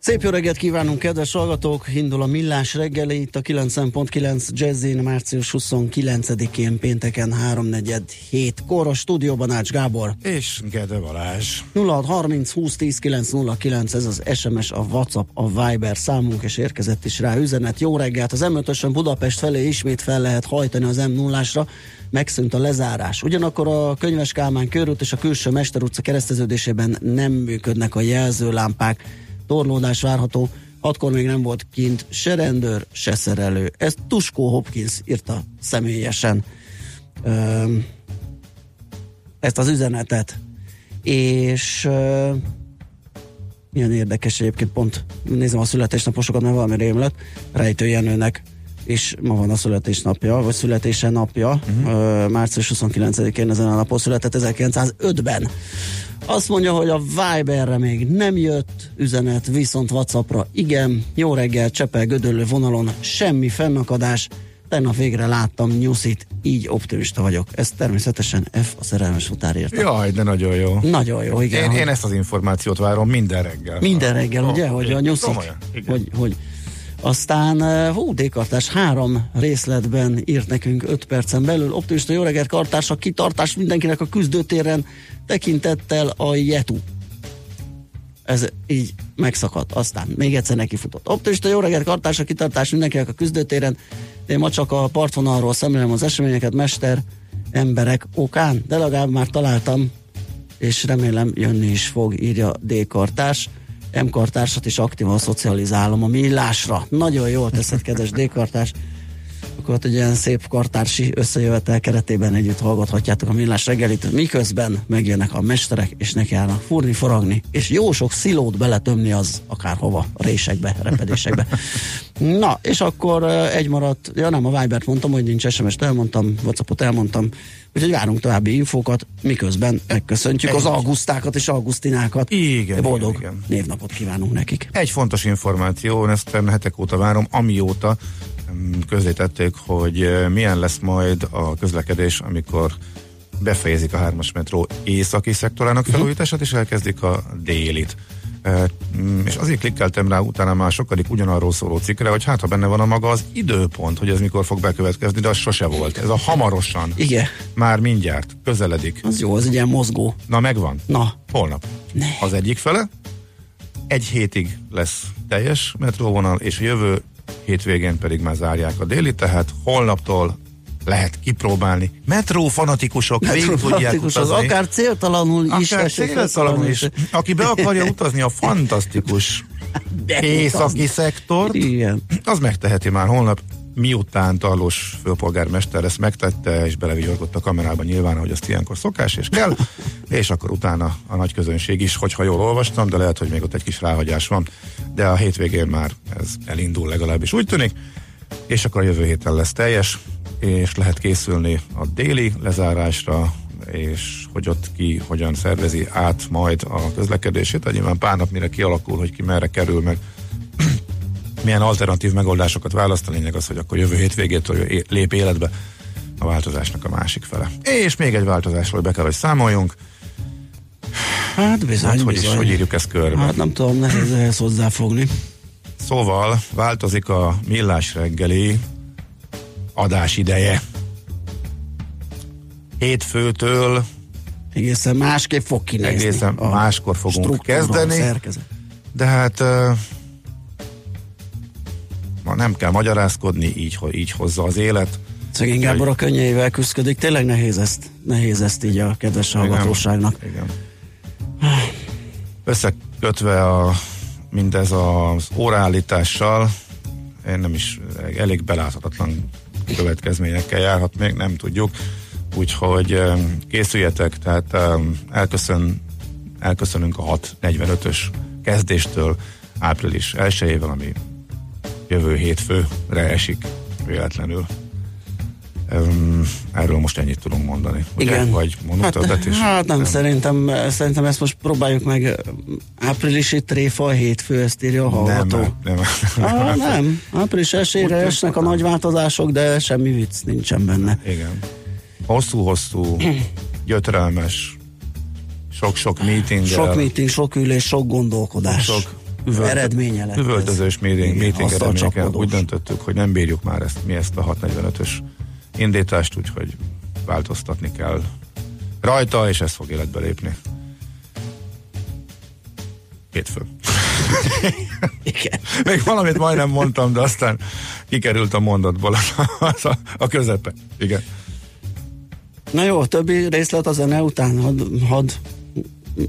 Szép jó reggelt kívánunk, kedves hallgatók! Indul a Millás reggeli, itt a 90.9 Jazzin, március 29-én pénteken 347 kor a stúdióban Ács Gábor. És Gede Balázs. 0630 20 10 909, ez az SMS, a WhatsApp, a Viber számunk, és érkezett is rá üzenet. Jó reggelt! Az m Budapest felé ismét fel lehet hajtani az m 0 megszűnt a lezárás. Ugyanakkor a Könyves Kálmán körút és a külső Mester utca kereszteződésében nem működnek a jelzőlámpák torlódás várható. Hatkor még nem volt kint se rendőr, se szerelő. Ezt Tuskó Hopkins írta személyesen ezt az üzenetet. És öm, milyen érdekes egyébként pont nézem a születésnaposokat, mert valami rém lett. Rejtő és ma van a születésnapja, vagy születése napja, uh-huh. március 29-én ezen a napon született 1905-ben. Azt mondja, hogy a Viberre még nem jött üzenet, viszont Whatsappra igen. Jó reggel, Csepel Gödöllő vonalon, semmi fennakadás. Tegnap végre láttam nyuszit, így optimista vagyok. Ez természetesen F a szerelmes futár írta. Jaj, de nagyon jó. Nagyon jó, igen. Én, hogy- én ezt az információt várom minden reggel. Minden reggel, Oh, ugye, hogy a igen. hogy, hogy aztán, eh, hú, Dékartás három részletben írt nekünk 5 percen belül. Optimista jó reggelt, kartás, a kitartás mindenkinek a küzdőtéren tekintettel a Jetu. Ez így megszakadt. Aztán még egyszer nekifutott. Optimista jó reggelt, kartás, a kitartás mindenkinek a küzdőtéren. Én ma csak a partvonalról szemlélem az eseményeket, mester, emberek okán, de legalább már találtam és remélem jönni is fog, írja D. Kartás. M. Kartársat is aktívan szocializálom a millásra. Nagyon jól teszed, kedves D. Akkor ott egy ilyen szép kartársi összejövetel keretében együtt hallgathatjátok a millás reggelit, miközben megjönnek a mesterek, és nekiállnak fúrni, foragni, és jó sok szilót beletömni az akárhova, résekbe, repedésekbe. Na, és akkor egy maradt, ja nem, a Vibert mondtam, hogy nincs SMS-t elmondtam, Whatsappot elmondtam, úgyhogy várunk további infókat, miközben megköszöntjük az Egy. augusztákat és augusztinákat. Igen, Boldog igen, igen. névnapot kívánunk nekik. Egy fontos információ, ezt hetek óta várom, amióta közzétették, hogy milyen lesz majd a közlekedés, amikor befejezik a hármas metró északi szektorának felújítását, és elkezdik a délit. Mm, és azért klikkeltem rá utána már sokadik ugyanarról szóló cikkre, hogy hát ha benne van a maga az időpont, hogy ez mikor fog bekövetkezni, de az sose volt. Ez a hamarosan, Igen, már mindjárt, közeledik. az jó, az egy ilyen mozgó. Na megvan. Na, Holnap. Ne. Az egyik fele. Egy hétig lesz teljes metróvonal, és a jövő hétvégén pedig már zárják a déli, tehát holnaptól lehet kipróbálni. Metró fanatikusok végig tudják utazni. akár céltalanul is Akár céltalanul is. össze- Aki be akarja utazni a fantasztikus északi szektort, Igen. az megteheti már holnap, miután Tarlós főpolgármester ezt megtette, és belevigyorgott a kamerába nyilván, hogy azt ilyenkor szokás és kell, és akkor utána a nagy közönség is, hogyha jól olvastam, de lehet, hogy még ott egy kis ráhagyás van, de a hétvégén már ez elindul legalábbis úgy tűnik, és akkor a jövő héten lesz teljes, és lehet készülni a déli lezárásra, és hogy ott ki hogyan szervezi át majd a közlekedését, hogy nyilván pár nap mire kialakul, hogy ki merre kerül, meg milyen alternatív megoldásokat választ. A lényeg az, hogy akkor jövő hétvégétől lép életbe a változásnak a másik fele. És még egy változásról be kell, hogy számoljunk. Hát bizony, Hát, hogy is, bizony. hogy írjuk ezt körbe. Hát nem tudom, nehéz ehhez hozzáfogni. Szóval változik a millás reggeli adás ideje. Hétfőtől Egészen másképp fog kinézni. egészen máskor fogunk kezdeni, de hát ma nem kell magyarázkodni, így, ho- így hozza az élet. Szegény Gábor a könnyeivel küzdik, tényleg nehéz ezt, nehéz ezt így a kedves hallgatóságnak. Igen. Összekötve a, mindez az óraállítással, én nem is elég beláthatatlan következményekkel járhat, még nem tudjuk. Úgyhogy készüljetek, tehát elköszön, elköszönünk a 6.45-ös kezdéstől április 1 ami jövő hétfőre esik véletlenül. Erről most ennyit tudunk mondani. Ugye? Igen. Vagy mondunk hát, többet is? hát nem, Szerintem, szerintem ezt most próbáljuk meg áprilisi tréfa, hétfő, ezt írja a hallgató. Nem, nem, Ah, nem, április Úgy esnek a nagy változások, de semmi vicc nincsen benne. Igen. Hosszú-hosszú, gyötrelmes, sok-sok meeting Sok meeting, sok ülés, sok gondolkodás. sok eredménye lett. Üvöltözős meeting, Igen, meeting eredményekkel úgy döntöttük, hogy nem bírjuk már ezt, mi ezt a 645-ös indítást, úgyhogy változtatni kell rajta, és ez fog életbe lépni. Hétfő. Igen. Még valamit majdnem mondtam, de aztán kikerült a mondatból az a, a közepe. Igen. Na jó, többi részlet a zene után, hadd had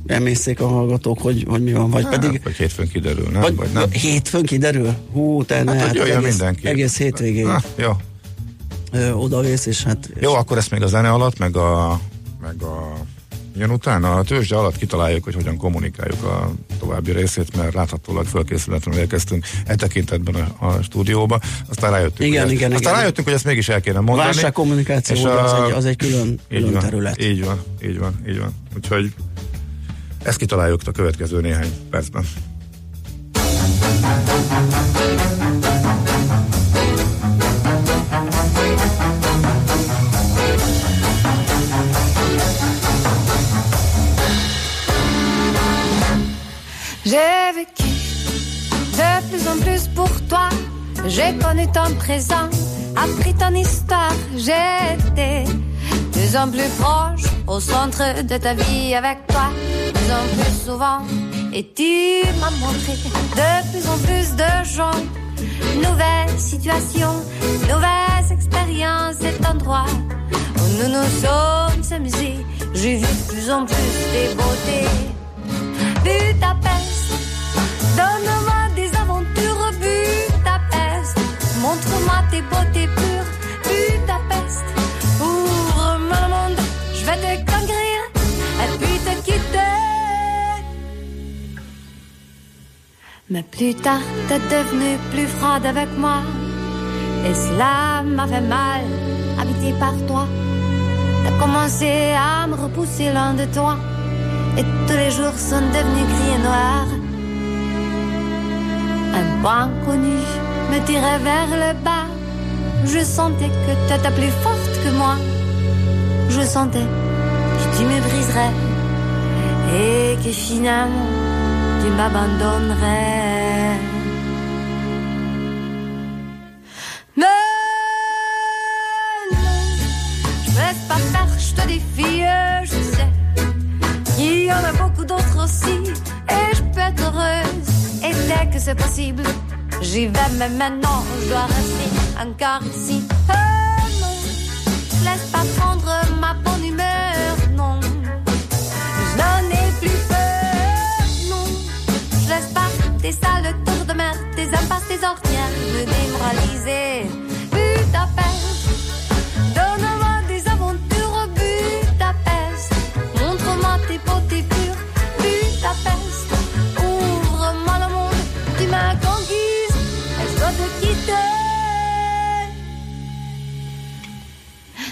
emészszék a hallgatók, hogy, hogy mi van, vagy Hát, pedig vagy hétfőn kiderül, nem? vagy, Vagy, nem? hétfőn kiderül? Hú, te ne, Hát, jöjjön egész, mindenki. egész hétvégéig Na, jó. ö, odavész, és hát Jó, akkor ezt még a zene alatt, meg a, meg a jön utána, a tőzsde alatt kitaláljuk, hogy hogyan kommunikáljuk a további részét, mert láthatólag fölkészületlenül érkeztünk e tekintetben a, a stúdióba. Aztán rájöttünk, Igen, hogy igen, ezt, aztán igen. rájöttünk, hogy ezt mégis el kéne mondani. válságkommunikáció, És a- az, egy, az egy külön, így külön van, terület. Így van, így van, így van. Úgyhogy ezt kitaláljuk a következő néhány percben. J'ai de plus en plus pour toi. J'ai connu ton présent, appris ton histoire. J'ai été plus en plus proche au centre de ta vie avec toi. Plus en plus souvent. Et tu m'as montré de plus en plus de gens. Nouvelles situations, nouvelles expériences, cet endroit où nous nous sommes amusés. J'ai vu de plus en plus des beautés. Budapest, donne-moi des aventures, Budapest. Montre-moi tes beautés Mais plus tard, t'es devenue plus froide avec moi. Et cela m'a fait mal, habité par toi. T'as commencé à me repousser loin de toi. Et tous les jours sont devenus gris et noirs. Un point connu me tirait vers le bas. Je sentais que t'étais plus forte que moi. Je sentais que tu me briserais et que finalement tu m'abandonnerais. Mais je me laisse pas faire, je te défie, je sais. Il y en a beaucoup d'autres aussi, et je peux être heureuse. Et dès que c'est possible, j'y vais, mais maintenant je dois rester encore ici. Oh non, je laisse pas prendre ma bonne humeur, tes impasses, tes ornières me démoraliser. Budapest, donne-moi des aventures, Budapest. Montre-moi tes beautés pures, Budapest. Ouvre-moi le monde, tu m'as conquise, et je dois te quitter.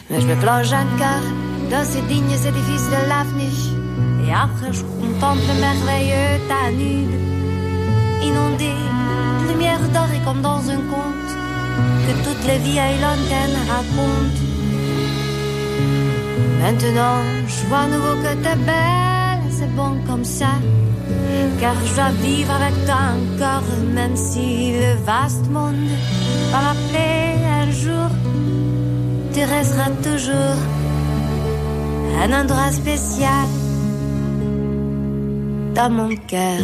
Mais je me plonge encore dans ces dignes édifices de l'avenir. Et après, je contemple le merveilleux Danube, inondé de lumière dorée comme dans un conte que toutes les vieilles lanternes racontent. Maintenant, je vois à nouveau que t'es belle, c'est bon comme ça. car je dois vivre avec toi encore, même si le vaste monde va m'appeler un jour. Tu resteras toujours un endroit spécial dans mon cœur.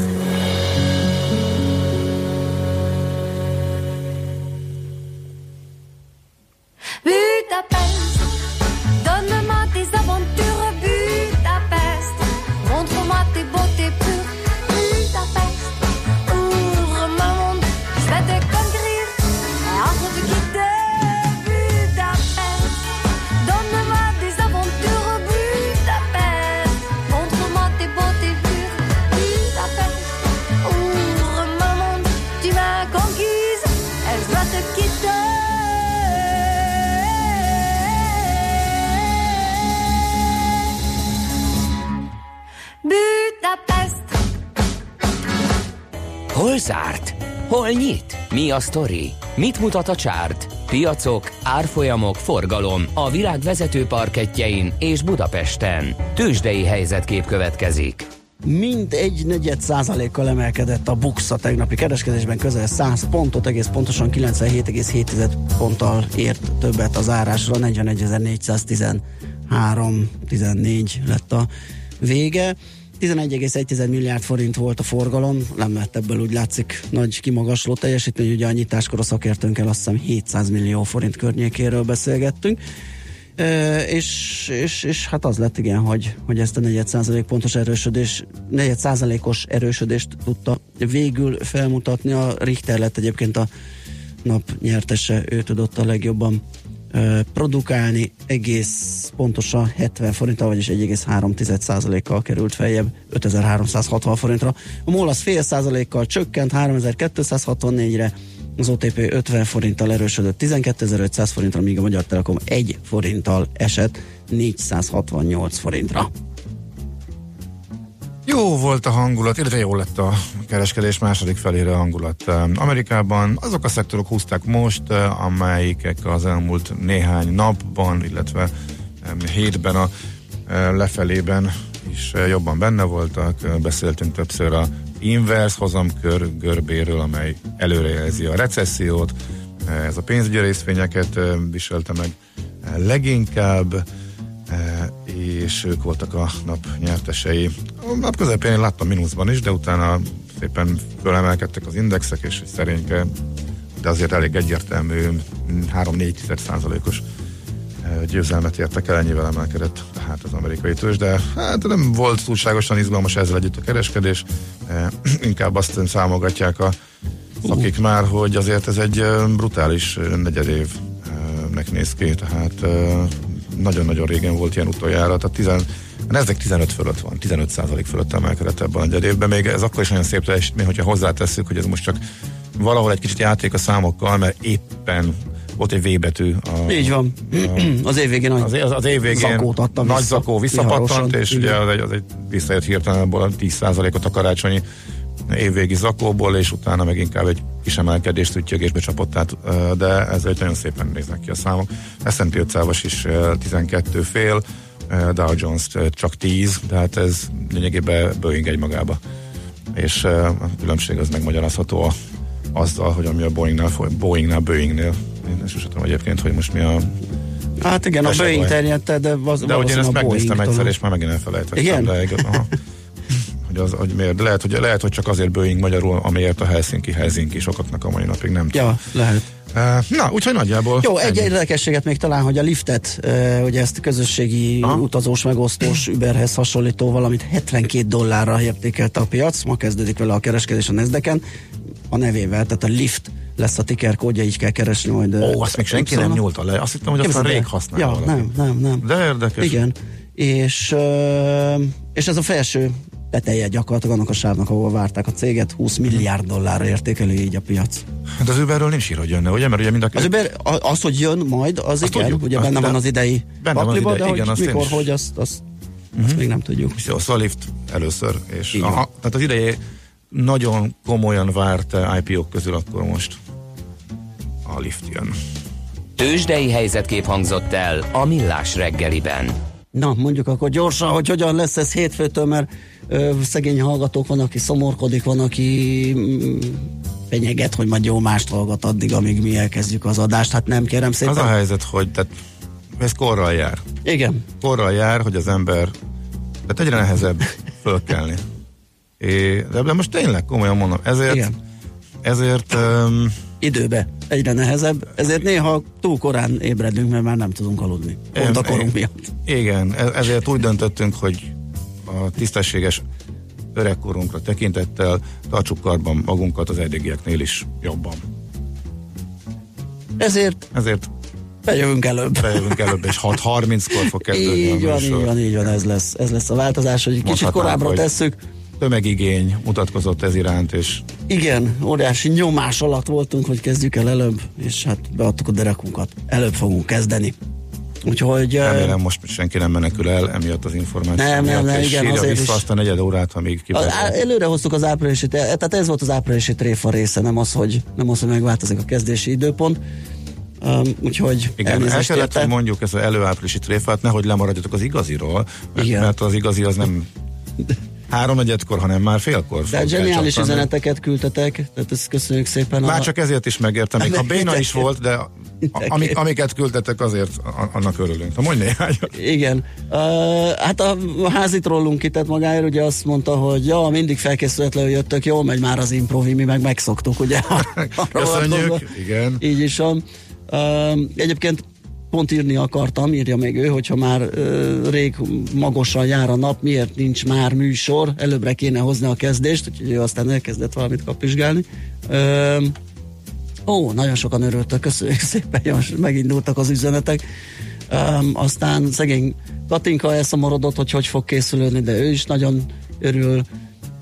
A sztori? Mit mutat a csárt? Piacok, árfolyamok, forgalom a világ vezető parketjein és Budapesten. Tősdei helyzetkép következik. Mint egy negyed százalékkal emelkedett a BUX a tegnapi kereskedésben közel 100 pontot, egész pontosan 97,7 ponttal ért többet az árásra, 41.413-14 lett a vége. 11,1 milliárd forint volt a forgalom, nem lett ebből úgy látszik nagy kimagasló teljesítmény, ugye a nyitáskor a szakértőnkkel azt hiszem 700 millió forint környékéről beszélgettünk. E, és, és, és, hát az lett igen, hogy, hogy ezt a 4 pontos erősödés, 4 százalékos erősödést tudta végül felmutatni. A Richter lett egyébként a nap nyertese, ő tudott a legjobban produkálni, egész pontosan 70 forinttal, vagyis 1,3 százalékkal került feljebb 5360 forintra. A MOL az fél százalékkal csökkent 3264-re, az OTP 50 forinttal erősödött 12.500 forintra, míg a Magyar Telekom 1 forinttal esett 468 forintra. Jó volt a hangulat, illetve jó lett a kereskedés második felére a hangulat. Amerikában azok a szektorok húzták most, amelyikek az elmúlt néhány napban, illetve hétben a lefelében is jobban benne voltak. Beszéltünk többször a inverse hozamkör görbéről, amely előrejelzi a recessziót. Ez a pénzügyi részvényeket viselte meg leginkább, és ők voltak a nap nyertesei. A nap közepén én láttam mínuszban is, de utána szépen fölemelkedtek az indexek, és szerényke, de azért elég egyértelmű 3-4 százalékos győzelmet értek el, ennyivel emelkedett tehát az amerikai tőzs, de hát nem volt túlságosan izgalmas ezzel együtt a kereskedés, inkább azt számogatják a szakik uh. már, hogy azért ez egy brutális negyedévnek néz ki, tehát nagyon-nagyon régen volt ilyen utoljára, tehát 10, ezek 15 fölött van, 15 százalék fölött emelkedett ebben a negyedévben, még ez akkor is nagyon szép teljesítmény, hogyha hozzátesszük, hogy ez most csak valahol egy kicsit játék a számokkal, mert éppen volt egy V betű. A, Így van. A, az év végén az, az, az év végén zakót adta nagy vissza, zakó visszapattant, és ugye az egy, az egy visszajött hirtelen abból a 10%-ot a karácsonyi évvégi zakóból, és utána meg inkább egy kis emelkedést ügyjögésbe csapott át, de ez egy nagyon szépen néznek ki a számok. S&P 500-as is 12 fél, Dow Jones csak 10, de hát ez lényegében Boeing egy magába. És a különbség az megmagyarázható azzal, hogy ami a Boeingnál, Boeingnál, Boeingnél én sosem tudom egyébként, hogy most mi a Hát igen, a Boeing terjedte, de az, De hogy én ezt megnéztem egyszer, és már megint elfelejtettem. Igen? De, aha, hogy, az, hogy miért. De lehet, hogy, lehet, hogy csak azért Boeing magyarul, amiért a Helsinki Helsinki sokaknak a mai napig nem Ja, lehet. Na, úgyhogy nagyjából. Jó, egy érdekességet még talán, hogy a liftet, ugye ezt közösségi Aha. utazós, megosztós Uberhez hasonlító valamit 72 dollárra értékelte a piac, ma kezdődik vele a kereskedés a Nezdeken, a nevével, tehát a lift lesz a ticker kódja, így kell keresni majd. Ó, azt még senki nem nyúlta le. Azt hittem, hogy azt már rég használja Ja, valaki. nem, nem, nem. De érdekes. Igen. És, és ez a felső teteje gyakorlatilag annak a sávnak, ahol várták a céget, 20 milliárd dollárra értékelő így a piac. Hát az Uberről nincs ír, hogy jönne, ugye? Mert ugye mind a az Uber, az, hogy jön majd, az azt igen, tudjuk, ugye benne van az idei benne pakliba, van az ide, de igen, hogy mikor, hogy azt, azt, uh-huh. azt még nem tudjuk. Jó, szóval lift először, és aha, tehát az idei nagyon komolyan várt IPO-k közül akkor most a lift jön. Tőzsdei helyzetkép hangzott el a Millás reggeliben. Na, mondjuk akkor gyorsan, hogy hogyan lesz ez hétfőtől, mert szegény hallgatók van, aki szomorkodik, van, aki mm, fenyeget, hogy majd jó mást hallgat addig, amíg mi elkezdjük az adást. Hát nem, kérem szépen. Az a helyzet, hogy tehát ez korral jár. Igen, Korral jár, hogy az ember tehát egyre nehezebb fölkelni. É, de, de most tényleg komolyan mondom, ezért, Igen. ezért um, időbe egyre nehezebb, ezért néha túl korán ébredünk, mert már nem tudunk aludni. Pont a korunk miatt. Igen, e- ezért úgy döntöttünk, hogy a tisztességes öregkorunkra tekintettel tartsuk karban magunkat az eddigieknél is jobban. Ezért Ezért bejövünk előbb. bejövünk előbb, és 6.30-kor fog kezdődni Így a van, műsor. így van, így van, ez lesz, ez lesz a változás, hogy kicsit Mondhatnám, korábbra hogy- tesszük. Tömegigény mutatkozott ez iránt, és Igen, óriási nyomás alatt voltunk, hogy kezdjük el előbb, és hát beadtuk a derekunkat. Előbb fogunk kezdeni. Úgyhogy... remélem most senki nem menekül el emiatt az információ Nem, nem, miatt, nem, és igen, azért vissza is. azt a negyed órát, amíg Az, á- kiperül. előre hoztuk az áprilisi, te- tehát ez volt az áprilisi tréfa része, nem az, hogy, nem az, hogy megváltozik a kezdési időpont. Um, úgyhogy Igen, el kellett, hogy mondjuk ez az előáprilisi tréfát, nehogy lemaradjatok az igaziról, mert, Igen. mert az igazi az nem háromnegyedkor, hanem már félkor De zseniális üzeneteket küldtetek, tehát ezt köszönjük szépen. Már a, csak ezért is megértem, még ha béna is volt, de a- amik, amiket küldtetek azért annak örülünk. Ha mondj néhányat. Igen. Uh, hát a, házi trollunk kitett magáért, ugye azt mondta, hogy ja, mindig felkészületlenül jöttök, jól megy már az improvi, mi meg megszoktuk, ugye? Köszönjük, igen. Így is van. Uh, egyébként pont írni akartam, írja még ő, hogyha már uh, rég magosan jár a nap, miért nincs már műsor, előbbre kéne hozni a kezdést, úgyhogy ő aztán elkezdett valamit kapizsgálni. Uh, Ó, nagyon sokan örültek, köszönjük szépen, most megindultak az üzenetek. Um, aztán szegény Katinka elszomorodott, hogy hogy fog készülődni, de ő is nagyon örül.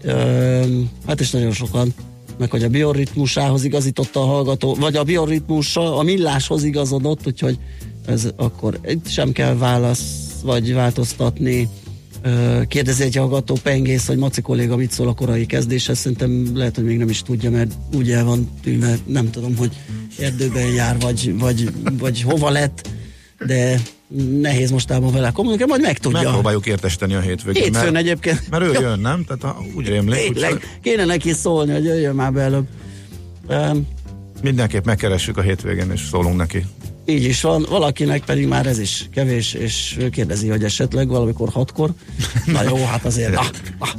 Um, hát is nagyon sokan meg hogy a bioritmusához igazította a hallgató, vagy a bioritmusa a milláshoz igazodott, úgyhogy ez akkor itt sem kell válasz, vagy változtatni. Kérdezi egy hallgató pengész, hogy Maci kolléga mit szól a korai kezdéshez, szerintem lehet, hogy még nem is tudja, mert úgy el van tűnve, nem tudom, hogy erdőben jár, vagy, vagy, vagy hova lett, de nehéz mostában vele kommunikálni, majd megtudja. Megpróbáljuk értesíteni a hétvégén. Hétfőn mert, egyébként. mert ő jön, nem? Tehát ha, úgy rémlik. Tényleg, kéne neki szólni, hogy jöjjön már be előbb. Um, Mindenképp megkeressük a hétvégén, és szólunk neki. Így is van, valakinek pedig már ez is kevés, és ő kérdezi, hogy esetleg valamikor hatkor. Na jó, hát azért. Ah, ah.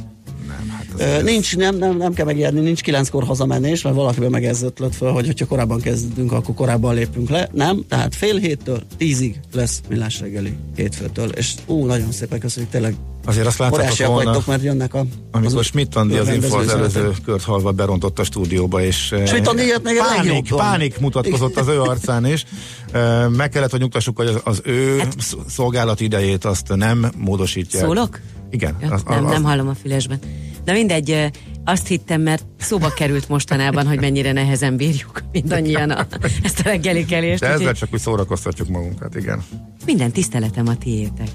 Nincs, nem, nem, nem kell megijedni, nincs kilenckor hazamenés, mert valakiben meg ez ötlött föl, hogy hogyha korábban kezdünk, akkor korábban lépünk le. Nem, tehát fél héttől tízig lesz millás reggeli hétfőtől, és ú, nagyon szépen köszönjük, tényleg Azért azt láttátok volna, vagytok, mert jönnek a... amikor Schmidt Andi az info az előző kört halva berontott a stúdióba, és eh, Schmidt Andi jött még a pánik, pánik mutatkozott az ő arcán is. Eh, Meg kellett, hogy nyugtassuk, hogy az, az ő sz- szolgálati idejét azt nem módosítja. Szólok? Igen. Ja, az, nem, az, nem hallom a fülesben. De mindegy, ö, azt hittem, mert szóba került mostanában, hogy mennyire nehezen bírjuk mindannyian a, ezt a reggeli kelést. De ezzel úgyhogy csak úgy szórakoztatjuk magunkat, igen. Minden tiszteletem a tiétek.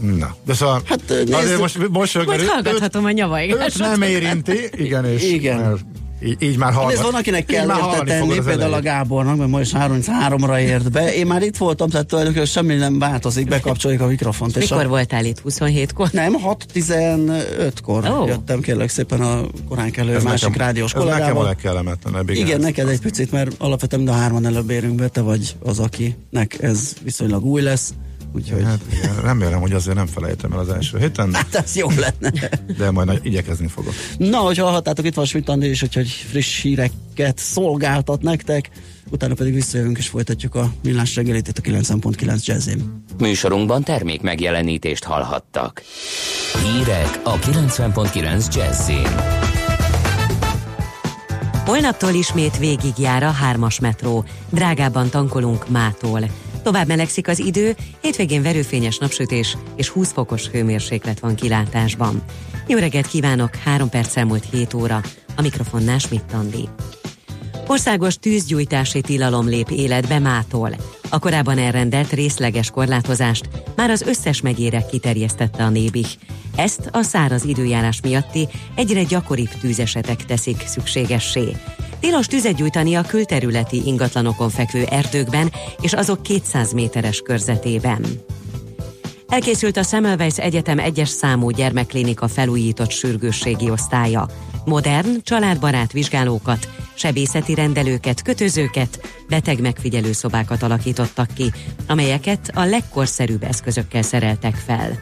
Na, de szóval Hát, nézd- azért most, most Majd hallgathatom a őt nyavajgást. nem érinti, igen, és Igen. Így, így már hallgat. Ez van, akinek kell már érte tenni, például a. Gábornak, mert ma is 33-ra ért be. Én már itt voltam, tehát tulajdonképpen semmi nem változik, bekapcsoljuk a mikrofont. És Mikor a... voltál itt? 27-kor? Nem, 6-15-kor Ó. jöttem kérlek szépen a korán kelő Ez másik nekem, rádiós ez nekem a kollégával. legkellemetlenebb, igen. Igen, neked egy picit, mert alapvetően mind a hárman előbb érünk be, te vagy az, akinek ez viszonylag új lesz. Úgyhogy hát, igen, remélem, hogy azért nem felejtem el az első héten, hát ez jó lenne. de majd igyekezni fogok. Na, hogy hallhattátok, itt van Schmidt Andi is, úgyhogy friss híreket szolgáltat nektek, utána pedig visszajövünk és folytatjuk a millás reggelit itt a 9.9 jazzim. Műsorunkban termék megjelenítést hallhattak. Hírek a 90.9 Jazzin. Holnaptól ismét végigjár a hármas metró. Drágábban tankolunk mától. Tovább melegszik az idő, hétvégén verőfényes napsütés és 20 fokos hőmérséklet van kilátásban. Jó reggelt kívánok, 3 perc elmúlt 7 óra. A mikrofonnál Schmidt Andi. Országos tűzgyújtási tilalom lép életbe mától. A korábban elrendelt részleges korlátozást már az összes megyére kiterjesztette a Nébih. Ezt a száraz időjárás miatti egyre gyakoribb tűzesetek teszik szükségessé. Tilos tüzet gyújtani a külterületi ingatlanokon fekvő erdőkben és azok 200 méteres körzetében. Elkészült a Semmelweis Egyetem egyes számú gyermekklinika felújított sürgősségi osztálya. Modern, családbarát vizsgálókat, sebészeti rendelőket, kötözőket, beteg megfigyelő szobákat alakítottak ki, amelyeket a legkorszerűbb eszközökkel szereltek fel.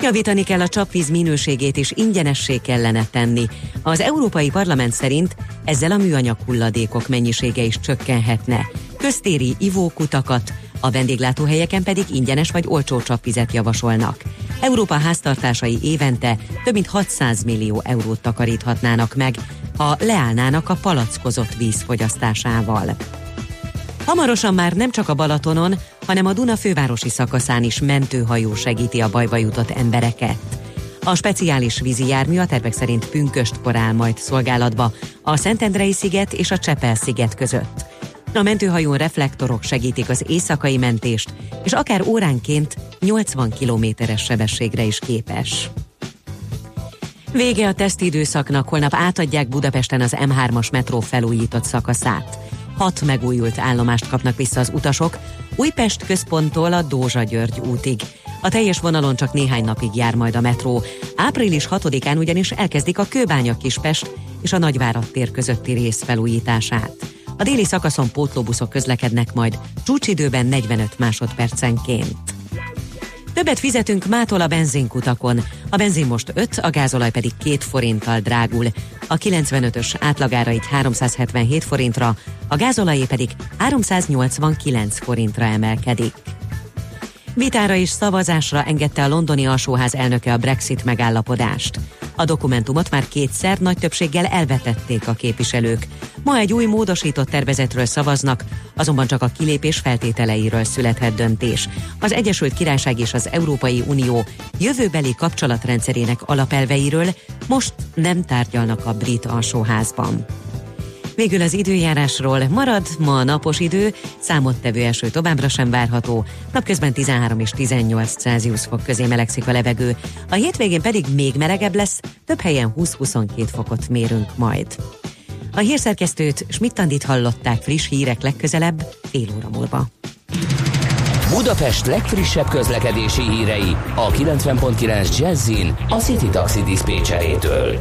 Javítani kell a csapvíz minőségét és ingyenessé kellene tenni. Az Európai Parlament szerint ezzel a műanyag hulladékok mennyisége is csökkenhetne. Köztéri ivókutakat, a vendéglátóhelyeken pedig ingyenes vagy olcsó csapvizet javasolnak. Európa háztartásai évente több mint 600 millió eurót takaríthatnának meg, ha leállnának a palackozott víz fogyasztásával. Hamarosan már nem csak a Balatonon, hanem a Duna fővárosi szakaszán is mentőhajó segíti a bajba jutott embereket. A speciális vízi jármű a tervek szerint pünköstkor áll majd szolgálatba a Szentendrei sziget és a Csepel sziget között. A mentőhajón reflektorok segítik az éjszakai mentést, és akár óránként 80 kilométeres sebességre is képes. Vége a tesztidőszaknak, holnap átadják Budapesten az M3-as metró felújított szakaszát. Hat megújult állomást kapnak vissza az utasok, Újpest központtól a Dózsa-György útig. A teljes vonalon csak néhány napig jár majd a metró. Április 6-án ugyanis elkezdik a Kőbánya Kispest és a Nagyvárad tér közötti rész felújítását. A déli szakaszon pótlóbuszok közlekednek majd csúcsidőben 45 másodpercenként. Többet fizetünk mától a benzinkutakon. A benzin most 5, a gázolaj pedig 2 forinttal drágul. A 95-ös átlagára így 377 forintra, a gázolajé pedig 389 forintra emelkedik. Vitára és szavazásra engedte a londoni alsóház elnöke a Brexit megállapodást. A dokumentumot már kétszer nagy többséggel elvetették a képviselők. Ma egy új módosított tervezetről szavaznak, azonban csak a kilépés feltételeiről születhet döntés. Az Egyesült Királyság és az Európai Unió jövőbeli kapcsolatrendszerének alapelveiről most nem tárgyalnak a brit alsóházban. Végül az időjárásról marad ma a napos idő, számottevő eső továbbra sem várható, napközben 13 és 18 Celsius fok közé melegszik a levegő, a hétvégén pedig még melegebb lesz, több helyen 20-22 fokot mérünk majd. A hírszerkesztőt Schmidt-Tandit hallották friss hírek legközelebb, fél óra múlva. Budapest legfrissebb közlekedési hírei a 90.9 Jazzin a City Taxi Dispécsejétől.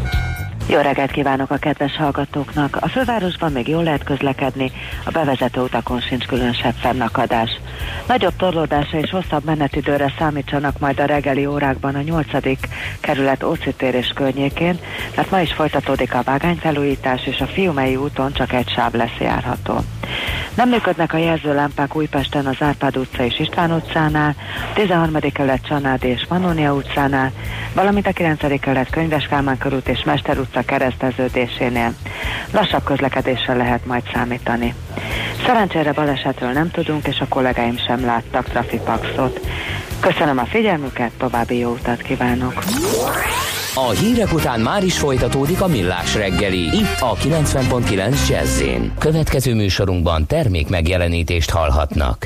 Jó reggelt kívánok a kedves hallgatóknak! A fővárosban még jól lehet közlekedni, a bevezető utakon sincs különösebb fennakadás. Nagyobb torlódása és hosszabb menetidőre számítsanak majd a reggeli órákban a 8. kerület Ócitérés környékén, mert ma is folytatódik a vágányfelújítás, és a Fiumei úton csak egy sáv lesz járható. Nem működnek a jelzőlámpák Újpesten az Árpád utca és István utcánál, 13. kerület Csanádi és Manónia utcánál, valamint a 9. kerület Könyves Kálmán körút és Mester utca kereszteződésénél. Lassabb közlekedésre lehet majd számítani. Szerencsére balesetről nem tudunk, és a kollégáim sem láttak trafipaxot. Köszönöm a figyelmüket, további jó utat kívánok! A hírek után már is folytatódik a millás reggeli, itt a 90.9 jazz Következő műsorunkban termék megjelenítést hallhatnak.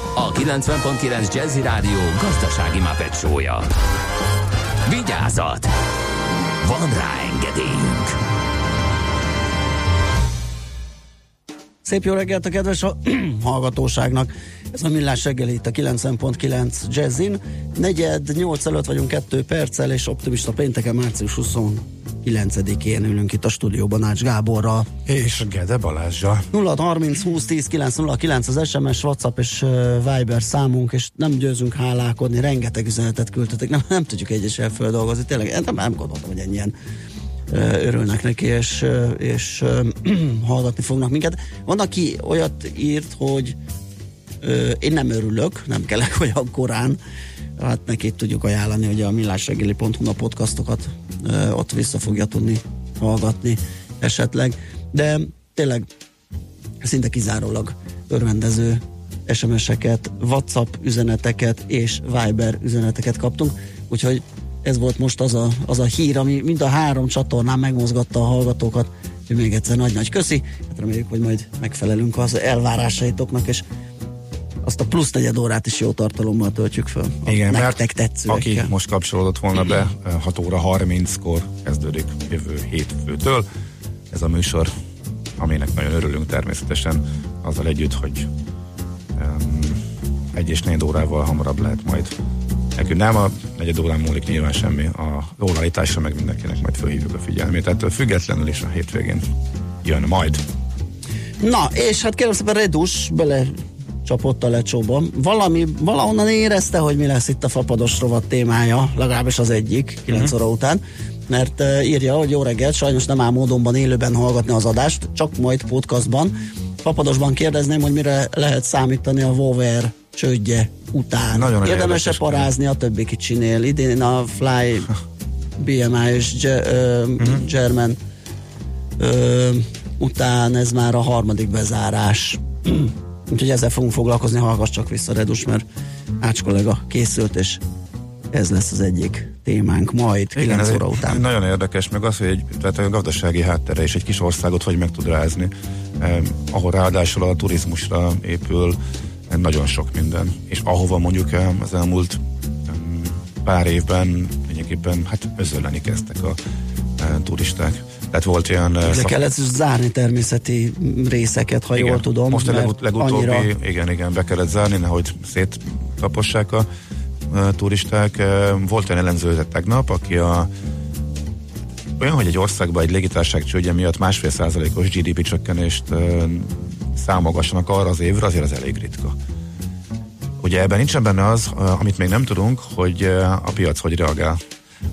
a 90.9 Jazzy Rádió gazdasági mapetsója. Vigyázat! Van rá engedélyünk! Szép jó reggelt a kedves ha- hallgatóságnak. Ez a Millás reggeli itt a 90.9 Jazzin. Negyed, 8 előtt vagyunk 2 perccel, és optimista pénteken március 29-én ülünk itt a stúdióban Ács Gáborral. És Gede Balázsa. 0 30 20 10 909 az SMS, WhatsApp és Viber számunk, és nem győzünk hálálkodni, rengeteg üzenetet küldtetek, nem, nem tudjuk egyesel földolgozni, tényleg nem, nem gondoltam, hogy ennyien örülnek neki, és, és hallgatni fognak minket. Van, aki olyat írt, hogy én nem örülök, nem kellek olyan korán, hát neki tudjuk ajánlani, hogy a millásregeli.hu a podcastokat ott vissza fogja tudni hallgatni esetleg, de tényleg szinte kizárólag örvendező SMS-eket, WhatsApp üzeneteket és Viber üzeneteket kaptunk, úgyhogy ez volt most az a, az a hír, ami mind a három csatornán megmozgatta a hallgatókat, úgyhogy még egyszer nagy-nagy köszi, hát reméljük, hogy majd megfelelünk az elvárásaitoknak, és azt a plusz negyed órát is jó tartalommal töltjük föl. A Igen, mert tetszőekkel. aki most kapcsolódott volna be, 6 óra 30-kor kezdődik jövő hétfőtől. Ez a műsor, aminek nagyon örülünk természetesen, azzal együtt, hogy um, egy és négy órával hamarabb lehet majd Nekünk nem a negyed órán múlik nyilván semmi, a óraállításra meg mindenkinek majd felhívjuk a figyelmét. Ettől függetlenül is a hétvégén jön majd. Na, és hát kérem szépen Redus bele csapott a lecsóba. Valami, valahonnan érezte, hogy mi lesz itt a fapados rovat témája, legalábbis az egyik, 9 uh-huh. óra után, mert írja, hogy jó reggelt, sajnos nem áll módonban élőben hallgatni az adást, csak majd podcastban. Fapadosban kérdezném, hogy mire lehet számítani a Vover csődje után. Nagyon Érdemes-e parázni a többi kicsinél? Idén a Fly BMI és Ge- ö, Mhm. German ö, után ez már a harmadik bezárás. Úgyhogy ezzel fogunk foglalkozni, hallgass csak vissza Redus, mert Ács kollega készült, és ez lesz az egyik témánk majd 9 ez óra egy- után. Nagyon érdekes, meg az, hogy egy, tehát a gazdasági háttere és egy kis országot hogy meg tud rázni, eh, ahol ráadásul a turizmusra épül eh, nagyon sok minden, és ahova mondjuk eh, az elmúlt em, pár évben lényegében hát özölleni kezdtek a eh, turisták. Tehát volt eh, De szak- kellett zárni természeti részeket, ha igen. jól tudom. Most a legut- legutóbbi, annyira igen, igen, be kellett zárni, nehogy széttapossák a, turisták. Volt olyan ellenző tegnap, aki a olyan, hogy egy országban egy légitárság csődje miatt másfél százalékos GDP csökkenést számogassanak arra az évre, azért az elég ritka. Ugye ebben nincsen benne az, amit még nem tudunk, hogy a piac hogy reagál.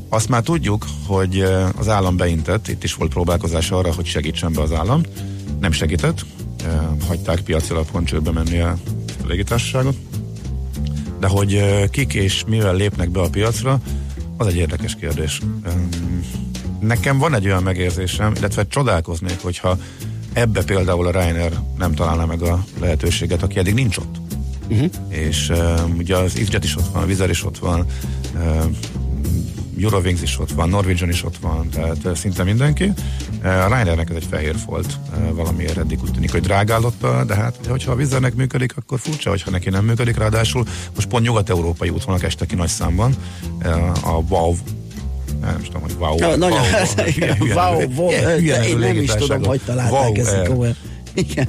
Azt már tudjuk, hogy az állam beintett, itt is volt próbálkozás arra, hogy segítsen be az állam. Nem segített, hagyták piaci alapon csődbe menni a légitársaságot. De hogy kik és mivel lépnek be a piacra, az egy érdekes kérdés. Em, Nekem van egy olyan megérzésem, illetve csodálkoznék, hogyha ebbe például a Reiner nem találná meg a lehetőséget, aki eddig nincs ott. Uh-huh. És uh, ugye az EasyJet is ott van, a Vizer is ott van, uh, Eurowings is ott van, Norwegian is ott van, tehát szinte mindenki. A Ryanairnek ez egy fehér folt valamiért eddig úgy tűnik, hogy drágállotta, de hát hogyha a Vizernek működik, akkor furcsa, hogyha neki nem működik, ráadásul most pont nyugat-európai útvonalak estek ki nagy számban, a WOW nem is tudom, hogy wow. Ja, nagyon, wow, wow, én nem is tudom, hogy találták Wow ezt komolyan. Igen.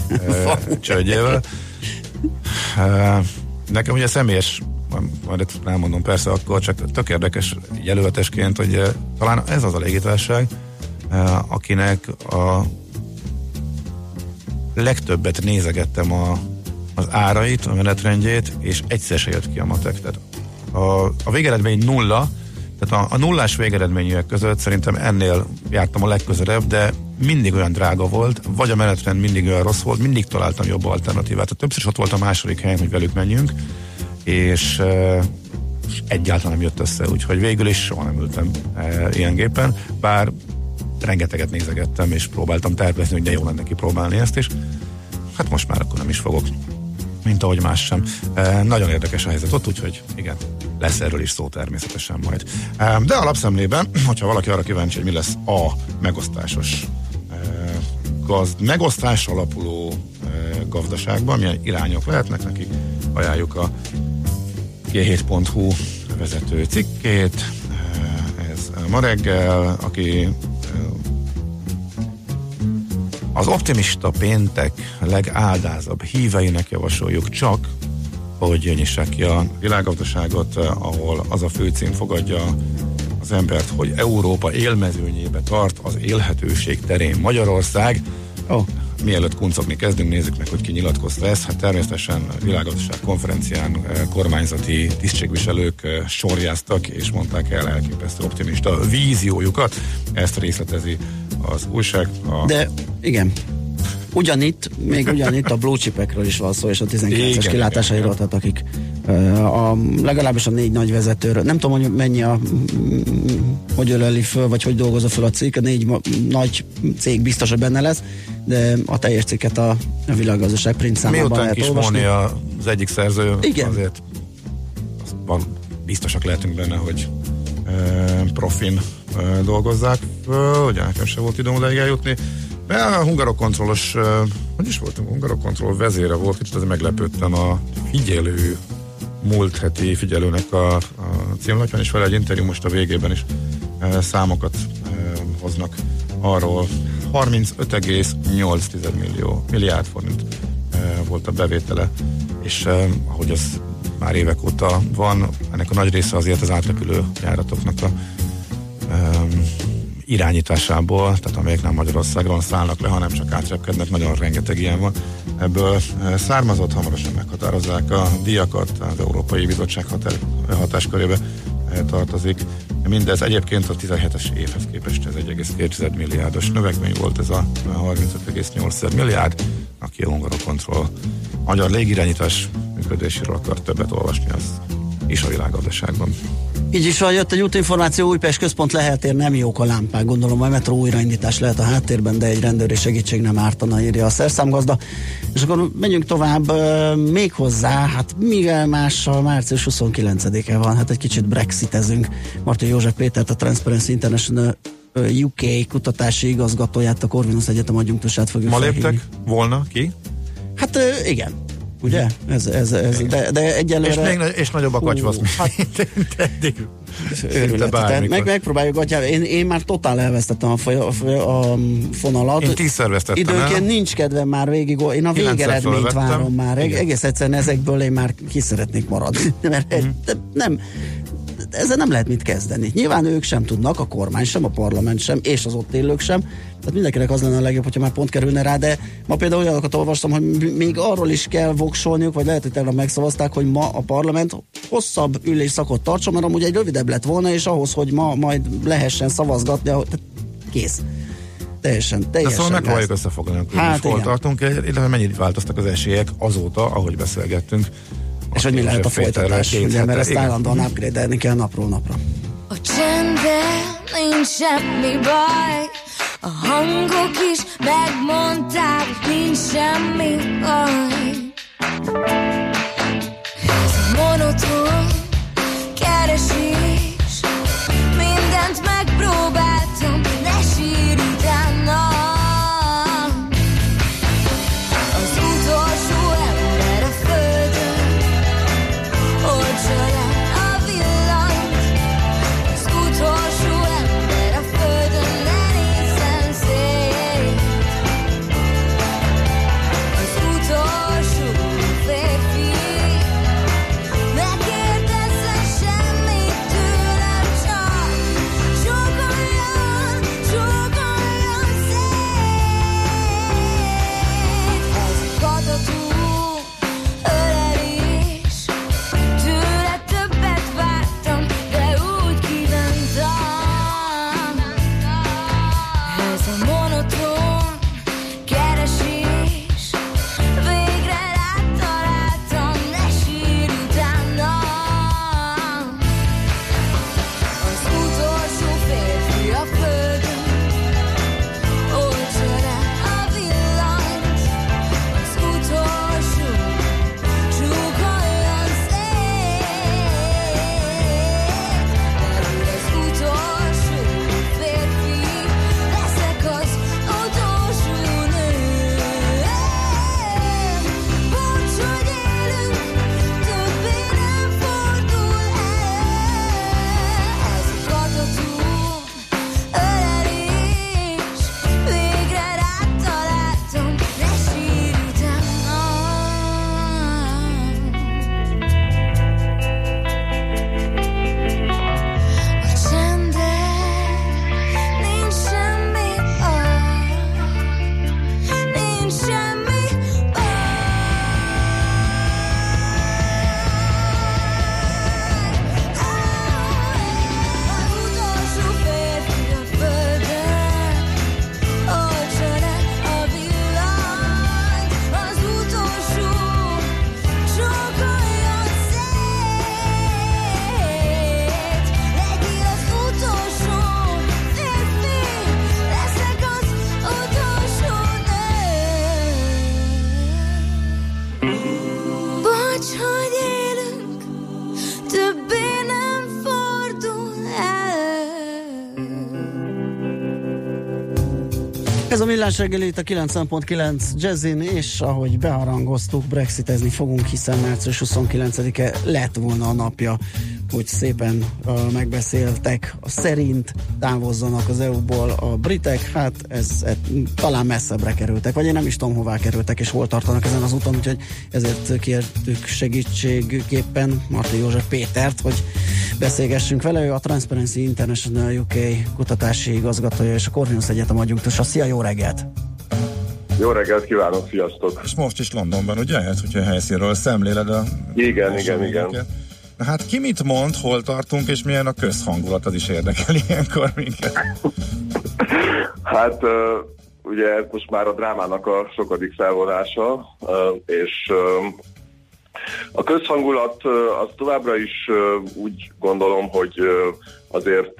Eh, Nekem ugye személyes, majd ezt elmondom persze akkor, csak tök érdekes jelöltesként, hogy eh, talán ez az a légitársaság, eh, akinek a legtöbbet nézegettem a, az árait, a menetrendjét, és egyszer se jött ki a matek. Tehát a, a végeredmény nulla, tehát a, a nullás végeredményűek között szerintem ennél jártam a legközelebb, de mindig olyan drága volt, vagy a menetrend mindig olyan rossz volt, mindig találtam jobb alternatívát. Tehát többször is ott volt a második helyen, hogy velük menjünk, és, egyáltalán nem jött össze, úgyhogy végül is soha nem ültem ilyen gépen, bár rengeteget nézegettem, és próbáltam tervezni, hogy de jó lenne kipróbálni ezt is. Hát most már akkor nem is fogok, mint ahogy más sem. E, nagyon érdekes a helyzet ott, úgyhogy igen, lesz erről is szó természetesen majd. E, de alapszemlében, hogyha valaki arra kíváncsi, hogy mi lesz a megosztásos e, gazd, megosztás alapuló e, gazdaságban, milyen irányok lehetnek neki, ajánljuk a g7.hu vezető cikkét, ez ma reggel, aki az optimista péntek legáldázabb híveinek javasoljuk csak, hogy nyissák ki a világgazdaságot, ahol az a főcím fogadja az embert, hogy Európa élmezőnyébe tart az élhetőség terén Magyarország. Oh. Mielőtt kuncogni kezdünk, nézzük meg, hogy ki nyilatkozta ezt. Hát természetesen a világgazdaság konferencián eh, kormányzati tisztségviselők eh, sorjáztak, és mondták el elképesztő optimista víziójukat. Ezt részletezi az újság. A De igen, ugyanitt, még ugyanitt a blue chipekről is van szó, és a 19-es Igen, kilátásairól, tehát akik ö, a, legalábbis a négy nagy vezetőről, nem tudom, hogy mennyi a, hogy öleli föl, vagy hogy dolgozza föl a cég, a négy nagy cég biztos, hogy benne lesz, a teljes cikket a, világgazdaság print számában Miután lehet olvasni. Az egyik szerző, Igen. azért van, biztosak lehetünk benne, hogy profin dolgozzák föl, ugye nekem sem volt időm odaig eljutni. De a hungarokontrollos, hogy is voltunk, hungarokontroll vezére volt, kicsit azért meglepődtem a figyelő múlt heti figyelőnek a, a címlapján, és vele egy interjú most a végében is számokat hoznak arról. 35,8 millió, milliárd forint e, volt a bevétele, és e, ahogy az már évek óta van, ennek a nagy része azért az átrepülő járatoknak a e, irányításából, tehát amelyek nem Magyarországról szállnak le, hanem csak átrepkednek, nagyon rengeteg ilyen van. Ebből származott, hamarosan meghatározzák a díjakat, az Európai Bizottság határ, hatáskörébe tartozik. Mindez egyébként a 17-es évhez képest ez 1,2 milliárdos növekmény volt, ez a 35,8 milliárd, aki a Hungarokontroll magyar légirányítás működéséről akar többet olvasni, az is a világgazdaságban. Így is van, jött egy útinformáció, Újpest központ leheltér, nem jók a lámpák, gondolom a metró újraindítás lehet a háttérben, de egy rendőri segítség nem ártana, írja a szerszámgazda. És akkor menjünk tovább, még hozzá, hát mivel mással március 29-e van, hát egy kicsit brexitezünk. Martin József Pétert, a Transparency International UK kutatási igazgatóját, a Corvinus Egyetem adjunktusát fogjuk Ma felhívni. léptek volna ki, Hát igen, ugye? Ez, ez, ez, de, de egyelőre... és, még, és nagyobb a Hú, kacsvasz, hát- mint eddig. Bármikor. meg, megpróbáljuk atyám. Én, én már totál elvesztettem a, foly, a, a fonalat. Én tízszer vesztettem Időnként el. nincs kedvem már végig, én a végeredményt várom már. Igen. Egész egyszerűen ezekből én már ki szeretnék maradni. Mert Mhm. mm. nem, ezzel nem lehet mit kezdeni. Nyilván ők sem tudnak, a kormány sem, a parlament sem, és az ott élők sem. Tehát mindenkinek az lenne a legjobb, hogyha már pont kerülne rá, de ma például olyanokat olvastam, hogy még arról is kell voksolniuk, vagy lehet, hogy tegnap megszavazták, hogy ma a parlament hosszabb ülésszakot tartson, mert amúgy egy rövidebb lett volna, és ahhoz, hogy ma majd lehessen szavazgatni, tehát kész. Teljesen, De teljesen. szóval megpróbáljuk összefoglalni, hogy Hát hát hol tartunk, illetve mennyit változtak az esélyek azóta, ahogy beszélgettünk. És hogy mi lehet a folytatás, ugye, mert ezt Igen. állandóan upgrade kell napról napra. A csendben nincs semmi baj. A hangok is megmondták, nincs semmi baj. Ez monoton keresés millás reggeli itt a 9.9 Jazzin, és ahogy beharangoztuk, brexitezni fogunk, hiszen március 29-e lett volna a napja, hogy szépen uh, megbeszéltek, a szerint távozzanak az EU-ból a britek, hát ez, ez talán messzebbre kerültek, vagy én nem is tudom hová kerültek, és hol tartanak ezen az úton, úgyhogy ezért kértük segítségképpen Marti József Pétert, hogy beszélgessünk vele, ő a Transparency International UK kutatási igazgatója és a Corvinus Egyetem adjunktusa. Szia, jó reggelt! Jó reggelt kívánok, sziasztok! És most is Londonban, ugye? Hát, hogyha helyszínről szemléled a... Igen, igen, igen. Na hát ki mit mond, hol tartunk, és milyen a közhangulat, az is érdekel ilyenkor minket. Hát ugye most már a drámának a sokadik felvonása, és A közhangulat az továbbra is úgy gondolom, hogy azért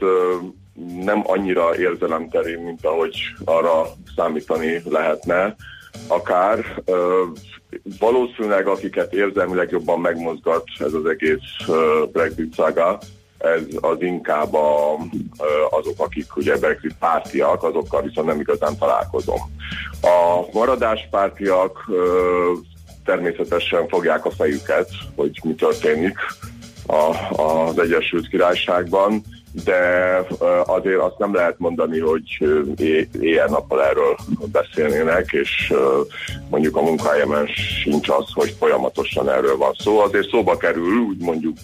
nem annyira érzelemterén, mint ahogy arra számítani lehetne. Akár valószínűleg akiket érzelmileg jobban megmozgat ez az egész Brexit szága, ez az inkább a, azok, akik ugye Brexit pártiak, azokkal viszont nem igazán találkozom. A maradás pártiak ö, természetesen fogják a fejüket, hogy mi történik a, az Egyesült Királyságban, de ö, azért azt nem lehet mondani, hogy é- éjjel-nappal erről beszélnének, és ö, mondjuk a munkahelyemen sincs az, hogy folyamatosan erről van szó. Azért szóba kerül, úgy mondjuk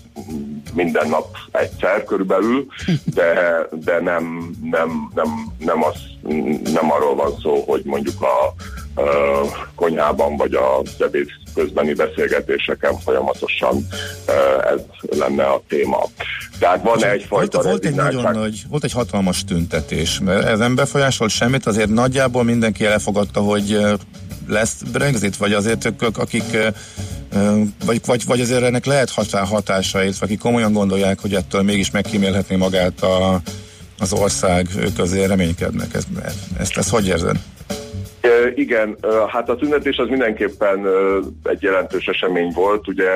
minden nap egyszer körülbelül, de, de nem, nem, nem, nem, az, nem arról van szó, hogy mondjuk a konyhában vagy a ebéd közbeni beszélgetéseken folyamatosan ez lenne a téma. Tehát van egyfajta volt, volt egy nagyon nagy, volt egy hatalmas tüntetés, mert ez nem befolyásolt semmit, azért nagyjából mindenki elfogadta, hogy lesz Brexit, vagy azért ők, akik vagy, vagy, vagy azért ennek lehet hatá, hatásait, akik komolyan gondolják, hogy ettől mégis megkímélhetné magát a, az ország, ők azért reménykednek. Ez, ezt, ezt hogy érzed? Igen, hát a tüntetés az mindenképpen egy jelentős esemény volt. Ugye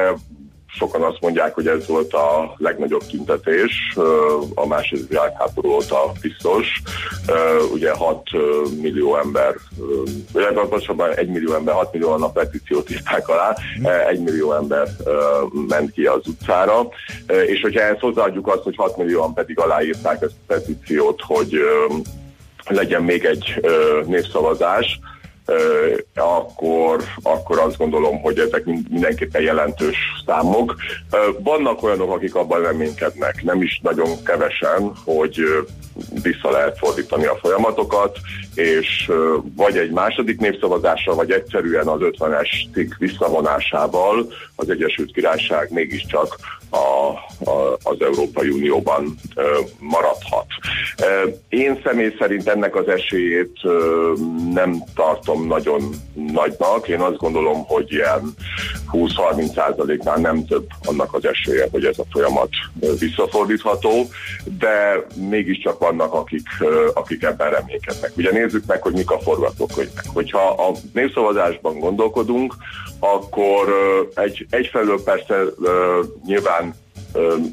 sokan azt mondják, hogy ez volt a legnagyobb tüntetés a második világháború óta biztos. Ugye 6 millió ember, illetve pontosabban 1 millió ember, 6 millió a petíciót írták alá, 1 millió ember ment ki az utcára. És hogyha ezt hozzáadjuk azt, hogy 6 millióan pedig aláírták ezt a petíciót, hogy legyen még egy ö, népszavazás, ö, akkor, akkor azt gondolom, hogy ezek mind- mindenképpen jelentős számok. Ö, vannak olyanok, akik abban reménykednek, nem is nagyon kevesen, hogy vissza lehet fordítani a folyamatokat, és vagy egy második népszavazással, vagy egyszerűen az 50-es cikk visszavonásával az Egyesült Királyság mégiscsak a, a, az Európai Unióban ö, maradhat. Én személy szerint ennek az esélyét ö, nem tartom nagyon nagynak. Én azt gondolom, hogy ilyen 20-30 százaléknál nem több annak az esélye, hogy ez a folyamat visszafordítható, de mégiscsak vannak, akik, akik ebben reménykednek. Ugye nézzük meg, hogy mik a forgatókönyvek. Hogyha a népszavazásban gondolkodunk, akkor egy, egyfelől persze nyilván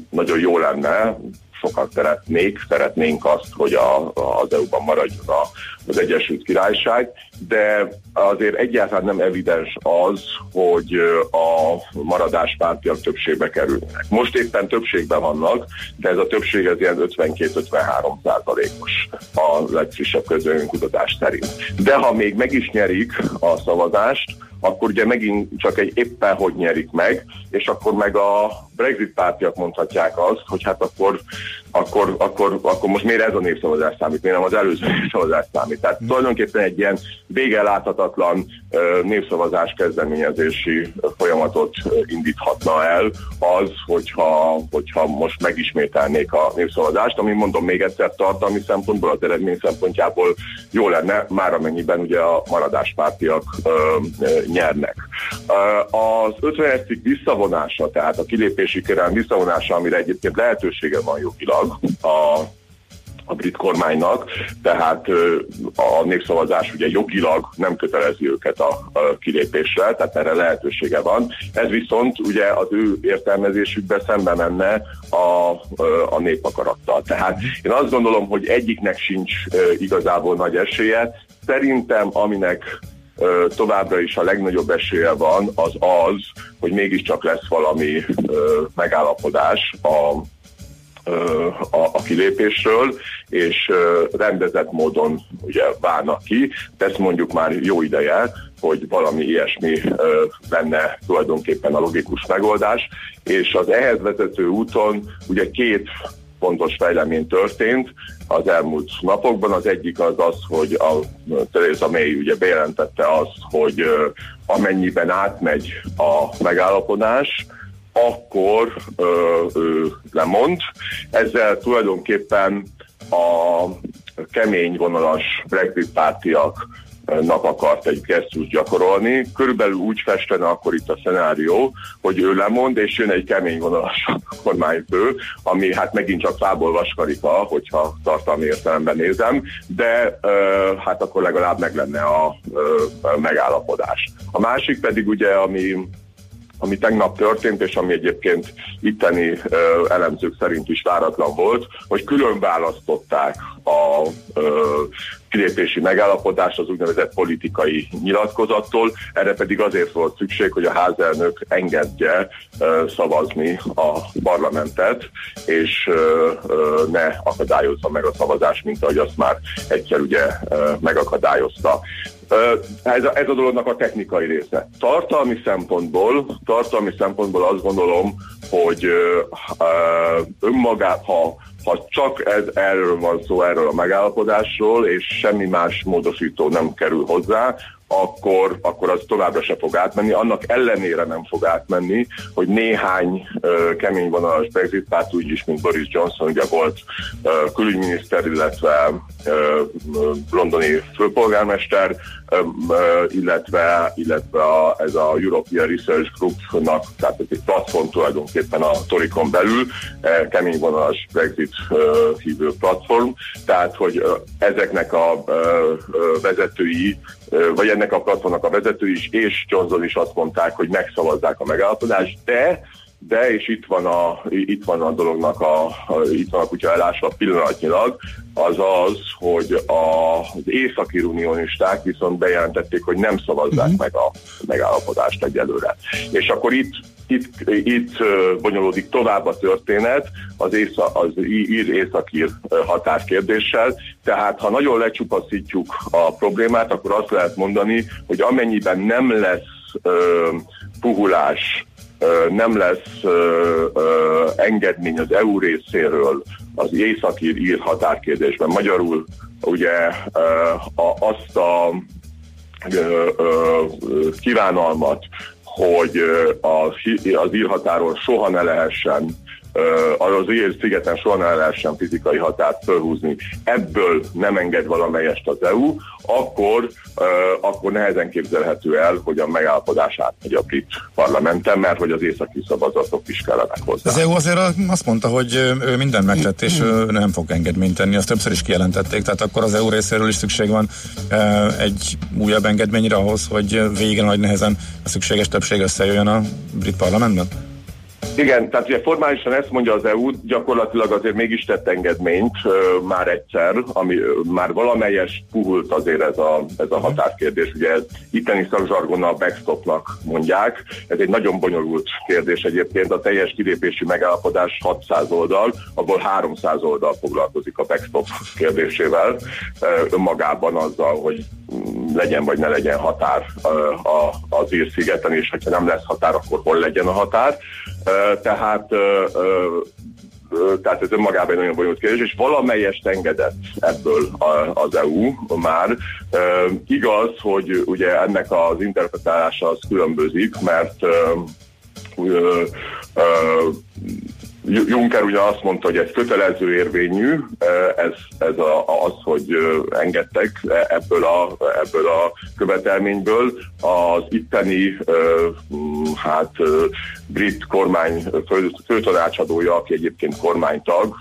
nagyon jó lenne, sokan szeretnék, szeretnénk azt, hogy a, az EU-ban maradjon a, az Egyesült Királyság, de azért egyáltalán nem evidens az, hogy a maradáspártiak többségbe kerülnek. Most éppen többségben vannak, de ez a többség ez ilyen 52-53 százalékos a legfrissebb közönkutatás szerint. De ha még meg is nyerik a szavazást, akkor ugye megint csak egy éppen hogy nyerik meg, és akkor meg a Brexit pártiak mondhatják azt, hogy hát akkor, akkor, akkor, akkor most miért ez a népszavazás számít, miért nem az előző népszavazás számít. Tehát tulajdonképpen egy ilyen vége láthatatlan ö, népszavazás kezdeményezési folyamatot indíthatna el az, hogyha, hogyha most megismételnék a népszavazást, ami mondom még egyszer tartalmi szempontból, az eredmény szempontjából jó lenne, már amennyiben ugye a maradáspártiak ö, ö, nyernek. Ö, Az 50 cikk visszavonása, tehát a kilépési kérelem visszavonása, amire egyébként lehetősége van jogilag a a brit kormánynak, tehát a népszavazás ugye jogilag nem kötelezi őket a, a kilépésre, tehát erre lehetősége van. Ez viszont ugye az ő értelmezésükbe szembe menne a, a népakarattal. Tehát én azt gondolom, hogy egyiknek sincs igazából nagy esélye. Szerintem aminek továbbra is a legnagyobb esélye van, az az, hogy mégiscsak lesz valami megállapodás a a, a kilépésről, és rendezett módon ugye válnak ki, de ezt mondjuk már jó ideje, hogy valami ilyesmi lenne tulajdonképpen a logikus megoldás, és az ehhez vezető úton ugye két fontos fejlemény történt az elmúlt napokban. Az egyik az az, hogy a Theresa May ugye bejelentette azt, hogy amennyiben átmegy a megállapodás, akkor ö, ő lemond. Ezzel tulajdonképpen a kemény vonalas Brexit pártiak nap akart egy gesztus gyakorolni. Körülbelül úgy festene akkor itt a szenárió, hogy ő lemond, és jön egy kemény vonalas kormányfő, ami hát megint csak fából vaskarika, hogyha tartalmi értelemben nézem, de ö, hát akkor legalább meg lenne a, a megállapodás. A másik pedig ugye, ami ami tegnap történt, és ami egyébként itteni ö, elemzők szerint is váratlan volt, hogy külön választották a ö, kilépési megállapodást az úgynevezett politikai nyilatkozattól, erre pedig azért volt szükség, hogy a házelnök engedje ö, szavazni a parlamentet, és ö, ne akadályozza meg a szavazást, mint ahogy azt már egyszer ugye megakadályozta. Ez a, ez a dolognak a technikai része. Tartalmi szempontból, tartalmi szempontból azt gondolom, hogy önmagát, ha, ha csak ez, erről van szó, erről a megállapodásról, és semmi más módosító nem kerül hozzá, akkor, akkor az továbbra se fog átmenni. Annak ellenére nem fog átmenni, hogy néhány ö, kemény vonalas Brexit párt úgy is, mint Boris Johnson, ugye volt ö, külügyminiszter, illetve ö, ö, londoni főpolgármester, ö, ö, illetve, illetve a, ez a European Research Groupnak, tehát ez egy platform tulajdonképpen a Torikon belül, e, kemény vonalas Brexit ö, hívő platform, tehát hogy ö, ezeknek a ö, ö, vezetői Ö, vagy ennek a platformnak a vezető is, és Johnson is azt mondták, hogy megszavazzák a megállapodást, de de, és itt van a, itt van a dolognak a, a itt van a kutya elásva pillanatnyilag, az az, hogy a, az északi unionisták viszont bejelentették, hogy nem szavazzák uh-huh. meg a megállapodást egyelőre. És akkor itt itt, itt bonyolódik tovább a történet az, észa, az í- ír-északír ö, határkérdéssel, tehát ha nagyon lecsupaszítjuk a problémát, akkor azt lehet mondani, hogy amennyiben nem lesz ö, puhulás, ö, nem lesz ö, ö, engedmény az EU részéről az északír ír határkérdésben. Magyarul ugye ö, a, azt a ö, kívánalmat, hogy az, az írhatáron soha ne lehessen ö, az ír szigeten soha ne lehessen fizikai határt fölhúzni, ebből nem enged valamelyest az EU, akkor, akkor nehezen képzelhető el, hogy a megállapodás átmegy a brit parlamenten, mert hogy az északi szavazatok is kellenek hozzá. Az EU azért azt mondta, hogy ő minden megtett, és ő nem fog engedményt tenni, azt többször is kijelentették, tehát akkor az EU részéről is szükség van egy újabb engedményre ahhoz, hogy végén nagy nehezen a szükséges többség összejöjjön a brit parlamentben? Igen, tehát ugye formálisan ezt mondja az EU, gyakorlatilag azért mégis tett engedményt már egyszer, ami már valamelyes puhult azért ez a, ez a határkérdés. Ugye ez itteni szakzsargonnal backstopnak mondják. Ez egy nagyon bonyolult kérdés egyébként. A teljes kilépési megállapodás 600 oldal, abból 300 oldal foglalkozik a backstop kérdésével. Önmagában azzal, hogy mm, legyen vagy ne legyen határ az Ír-szigeten, és ha nem lesz határ, akkor hol legyen a határ. Tehát tehát ez önmagában egy nagyon bonyolult kérdés, és valamelyest engedett ebből az EU már. Igaz, hogy ugye ennek az interpretálása az különbözik, mert ö, Juncker ugye azt mondta, hogy ez kötelező érvényű, ez, ez a, az, hogy engedtek ebből a, ebből a követelményből. Az itteni hát brit kormány fő, főtanácsadója, aki egyébként kormánytag,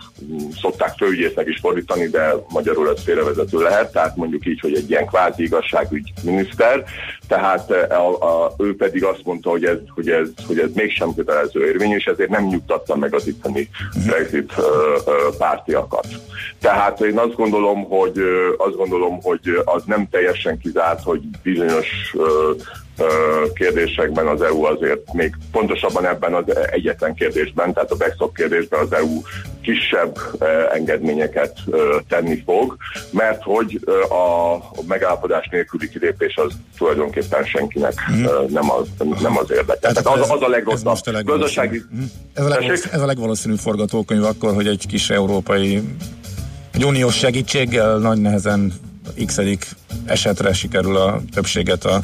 szokták főügyésznek is fordítani, de magyarul ez félrevezető lehet, tehát mondjuk így, hogy egy ilyen kvázi igazságügy miniszter, tehát a, a, ő pedig azt mondta, hogy ez, hogy, ez, hogy ez mégsem kötelező érvényű, és ezért nem nyugtatta meg az itteni Brexit ö, ö, pártiakat. Tehát én azt gondolom, hogy azt gondolom, hogy az nem teljesen kizárt, hogy bizonyos ö, kérdésekben az EU azért még pontosabban ebben az egyetlen kérdésben, tehát a backstop kérdésben az EU kisebb engedményeket tenni fog, mert hogy a megállapodás nélküli kilépés az tulajdonképpen senkinek ö, nem az, nem az érdeke. Tehát, akkor az, ez- az a ez legrosszabb. most a legvalószínűbb. Gazdasági, Mhm. Ez a, legvalószínűbb, Tessék? ez a legvalószínűbb forgatókönyv akkor, hogy egy kis európai, egy uniós segítséggel nagy nehezen x esetre sikerül a többséget a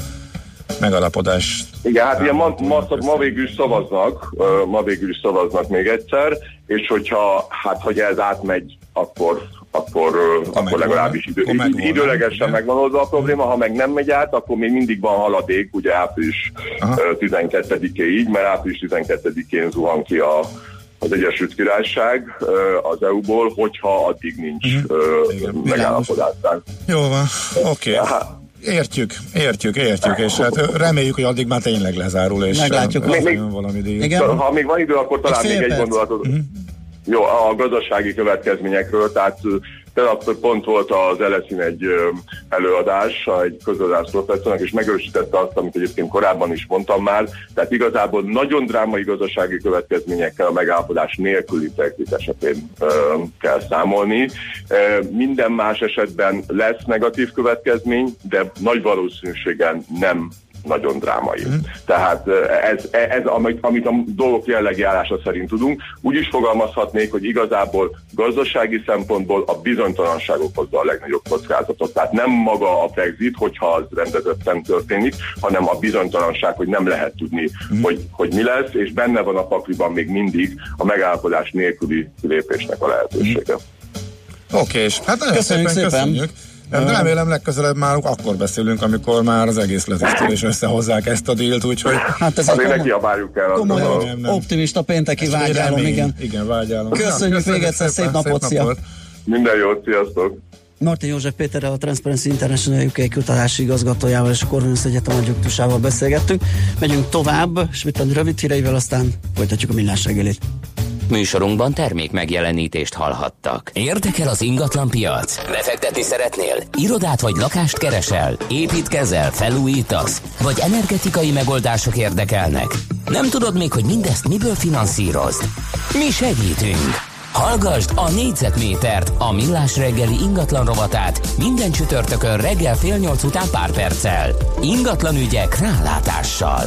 megalapodás. Igen, hát ilyen ma, ma, ma végül is szavaznak, ma végül is szavaznak még egyszer, és hogyha, hát hogy ez átmegy, akkor, akkor, ö, akkor legalábbis idő, akkor megvan, időlegesen igen. megvan oldva a probléma, ha meg nem megy át, akkor még mindig van haladék, ugye április Aha. ö, 12-éig, mert április 12-én zuhan ki a, az Egyesült Királyság az EU-ból, hogyha addig nincs Mhm. ö, Igen, megállapodás. Jó van, oké. Okay. Értjük, értjük, értjük, és hát reméljük, hogy addig már tényleg lezárul, és Meglátjuk. ö, Még- jön valami díj. Igen. Ha még van idő, akkor talán Egy még egy perc. gondolatot. Jó, a gazdasági következményekről, tehát tegnap pont volt az Eleszin egy előadás, egy közgazdász professzornak, és megerősítette azt, amit egyébként korábban is mondtam már, tehát igazából nagyon drámai gazdasági következményekkel a megállapodás nélküli Brexit esetén ö, kell számolni. Ö, minden más esetben lesz negatív következmény, de nagy valószínűségen nem nagyon drámai. Mhm. Tehát eh, ez, ez amit, amit a dolgok jellegi állása szerint tudunk. Úgy is fogalmazhatnék, hogy igazából gazdasági szempontból a bizonytalanság okozza a legnagyobb kockázatot. Tehát nem maga a Brexit, hogyha az rendezetten történik, hanem a bizonytalanság, hogy nem lehet tudni, Mhm. hogy, hogy mi lesz, és benne van a pakliban még mindig a megállapodás nélküli lépésnek a lehetősége. Oké, és hát nagyon Köszönjük szépen, szépen. köszönjük. De remélem legközelebb már akkor beszélünk, amikor már az egész letisztul és összehozzák ezt a dílt, úgyhogy Hát ez Azért neki komoly, kiabáljuk el. komoly gondolom. nem, nem. optimista pénteki vágyálom, igen. Igen, vágyálom. Köszönjük még egyszer, szép napot, szia. Minden jót, sziasztok! Martin József Péterrel, a Transparency International UK kutatási igazgatójával és a Corvinus Egyetem adjunktusával beszélgettünk. Megyünk tovább, Schmidt rövid híreivel, aztán folytatjuk a millás reggelit. Műsorunkban termék megjelenítést hallhattak. Érdekel az ingatlan piac? Befektetni szeretnél? Irodát vagy lakást keresel? Építkezel? Felújítasz? Vagy energetikai megoldások érdekelnek? Nem tudod még, hogy mindezt miből finanszírozd? Mi segítünk! Hallgasd a négyzetmétert, a millás reggeli ingatlan rovatát minden csütörtökön reggel fél nyolc után pár perccel. Ingatlan ügyek rálátással.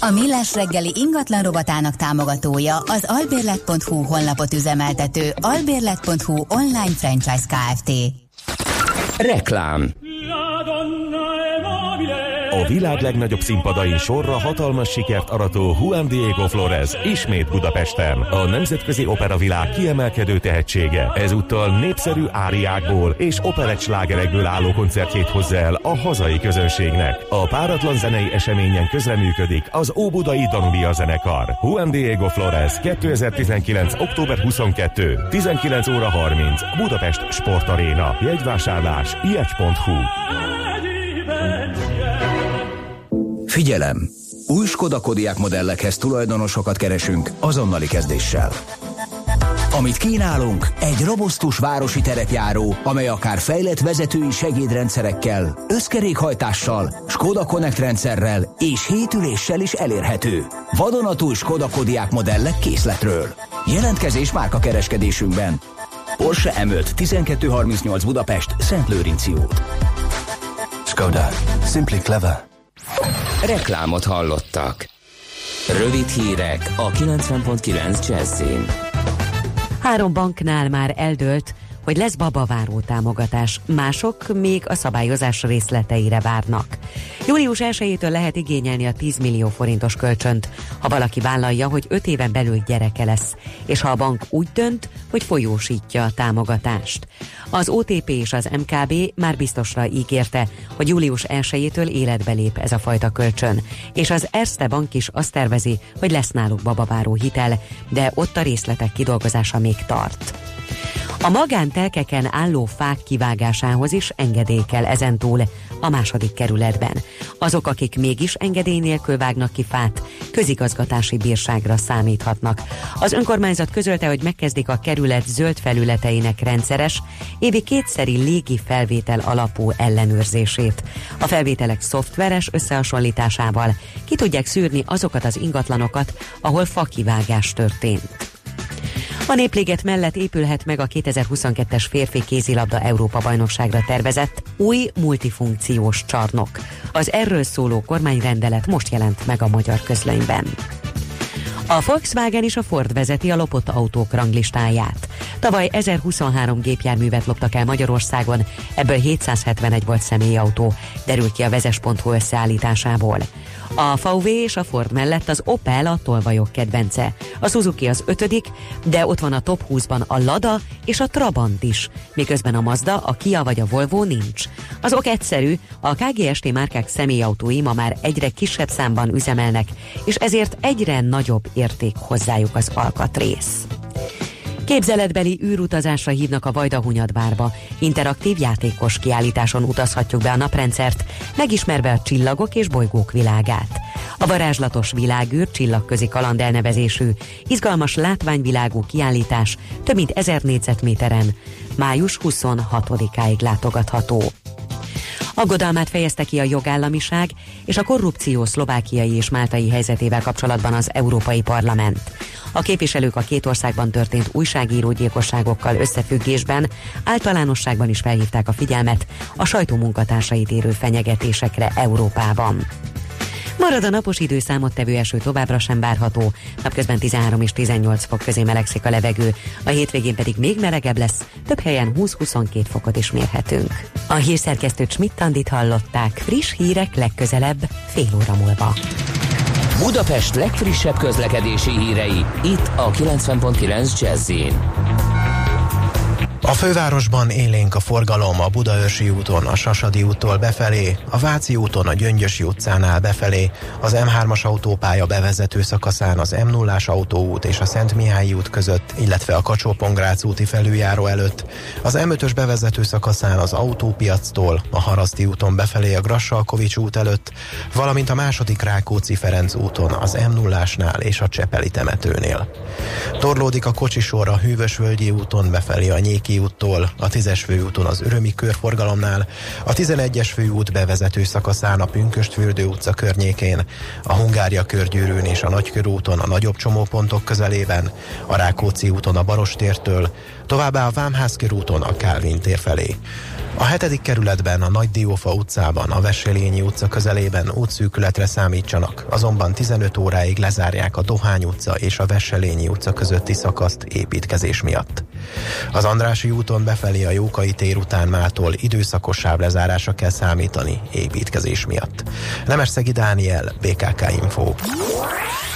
A Millás reggeli ingatlan robotának támogatója az albérlet.hu honlapot üzemeltető albérlet.hu online franchise Kft. Reklám A világ legnagyobb színpadain sorra hatalmas sikert arató Juan Diego Flores ismét Budapesten. A nemzetközi operavilág kiemelkedő tehetsége ezúttal népszerű áriákból és operett slágerekből álló koncertjét hozza el a hazai közönségnek. A páratlan zenei eseményen közreműködik az Óbudai Danubia zenekar. Juan Diego Flores 2019. október 22. 19 óra 30. Budapest Sportaréna. Jegyvásárlás jegy.hu Figyelem! Új Skoda Kodiaq modellekhez tulajdonosokat keresünk azonnali kezdéssel. Amit kínálunk, egy robosztus városi terepjáró, amely akár fejlett vezetői segédrendszerekkel, összkerékhajtással, Skoda Connect rendszerrel és hétüléssel is elérhető. Vadonatúj Skoda Kodiaq modellek készletről. Jelentkezés márka kereskedésünkben. Porsche M5 1238 Budapest, Szent Lőrinci út. Skoda. Simply clever. Reklámot hallottak. Rövid hírek a 90.9 Jazzin. Három banknál már eldőlt, hogy lesz babaváró támogatás, mások még a szabályozás részleteire várnak. Július 1-től lehet igényelni a 10 millió forintos kölcsönt, ha valaki vállalja, hogy 5 éven belül gyereke lesz, és ha a bank úgy dönt, hogy folyósítja a támogatást. Az OTP és az MKB már biztosra ígérte, hogy július 1-től életbe lép ez a fajta kölcsön, és az Erste Bank is azt tervezi, hogy lesz náluk babaváró hitel, de ott a részletek kidolgozása még tart. A magántelkeken álló fák kivágásához is engedély kell ezentúl a második kerületben. Azok, akik mégis engedély nélkül vágnak ki fát, közigazgatási bírságra számíthatnak. Az önkormányzat közölte, hogy megkezdik a kerület zöld felületeinek rendszeres, évi kétszeri légi felvétel alapú ellenőrzését. A felvételek szoftveres összehasonlításával ki tudják szűrni azokat az ingatlanokat, ahol fakivágás történt. A Népliget mellett épülhet meg a 2022-es férfi kézilabda Európa bajnokságra tervezett új multifunkciós csarnok. Az erről szóló kormányrendelet most jelent meg a magyar közlönyben. A Volkswagen és a Ford vezeti a lopott autók ranglistáját. Tavaly 1023 gépjárművet loptak el Magyarországon, ebből 771 volt személyautó, derült ki a vezes.hu összeállításából. A VW és a Ford mellett az Opel a tolvajok kedvence. A Suzuki az ötödik, de ott van a top 20-ban a Lada és a Trabant is, miközben a Mazda, a Kia vagy a Volvo nincs. Az ok egyszerű, a KGST márkák személyautói ma már egyre kisebb számban üzemelnek, és ezért egyre nagyobb érték hozzájuk az alkatrész. Képzeletbeli űrutazásra hívnak a Vajdahunyadvárba. Interaktív játékos kiállításon utazhatjuk be a naprendszert, megismerve a csillagok és bolygók világát. A varázslatos világűr csillagközi kaland elnevezésű, izgalmas látványvilágú kiállítás több mint 1000 négyzetméteren május 26-áig látogatható. Aggodalmát fejezte ki a jogállamiság és a korrupció szlovákiai és máltai helyzetével kapcsolatban az Európai Parlament. A képviselők a két országban történt újságíró gyilkosságokkal összefüggésben általánosságban is felhívták a figyelmet a sajtó munkatársait érő fenyegetésekre Európában. Marad a napos időszámot tevő eső továbbra sem várható, napközben 13 és 18 fok közé melegszik a levegő, a hétvégén pedig még melegebb lesz, több helyen 20-22 fokot is mérhetünk. A hírszerkesztő Schmidt-Tandit hallották, friss hírek legközelebb, fél óra múlva. Budapest legfrissebb közlekedési hírei, itt a 90.9 jazz A fővárosban élénk a forgalom a Budaörsi úton, a Sasadi úttól befelé, a Váci úton a Gyöngyösi utcánál befelé, az M3-as autópálya bevezető szakaszán az M0-as autóút és a Szent Mihályi út között, illetve a kacsó úti felüljáró előtt, az M5-ös bevezető szakaszán az autópiactól, a Haraszti úton befelé a Grassalkovics út előtt, valamint a második Rákóczi-Ferenc úton az M0-ásnál és a Csepeli temetőnél. Torlódik a kocsisor a Hűvösvölgyi úton befelé a Nyéki úttól, a 10-es főúton az Örömi körforgalomnál, a 11-es főút bevezető szakaszán a Pünköstfürdő utca környékén, a Hungária körgyűrűn és a Nagykörúton a nagyobb csomópontok közelében, a Rákóczi úton a Barostértől, továbbá a Vámház körúton a Kálvin tér felé. A hetedik kerületben, a Nagy Diófa utcában, a Veselényi utca közelében útszűkületre számítsanak, azonban 15 óráig lezárják a Dohány utca és a Veselényi utca közötti szakaszt építkezés miatt. Az Andrási úton befelé a Jókai tér után mától időszakos sávlezárásra kell számítani építkezés miatt. Nemesszegi Dániel, BKK Info.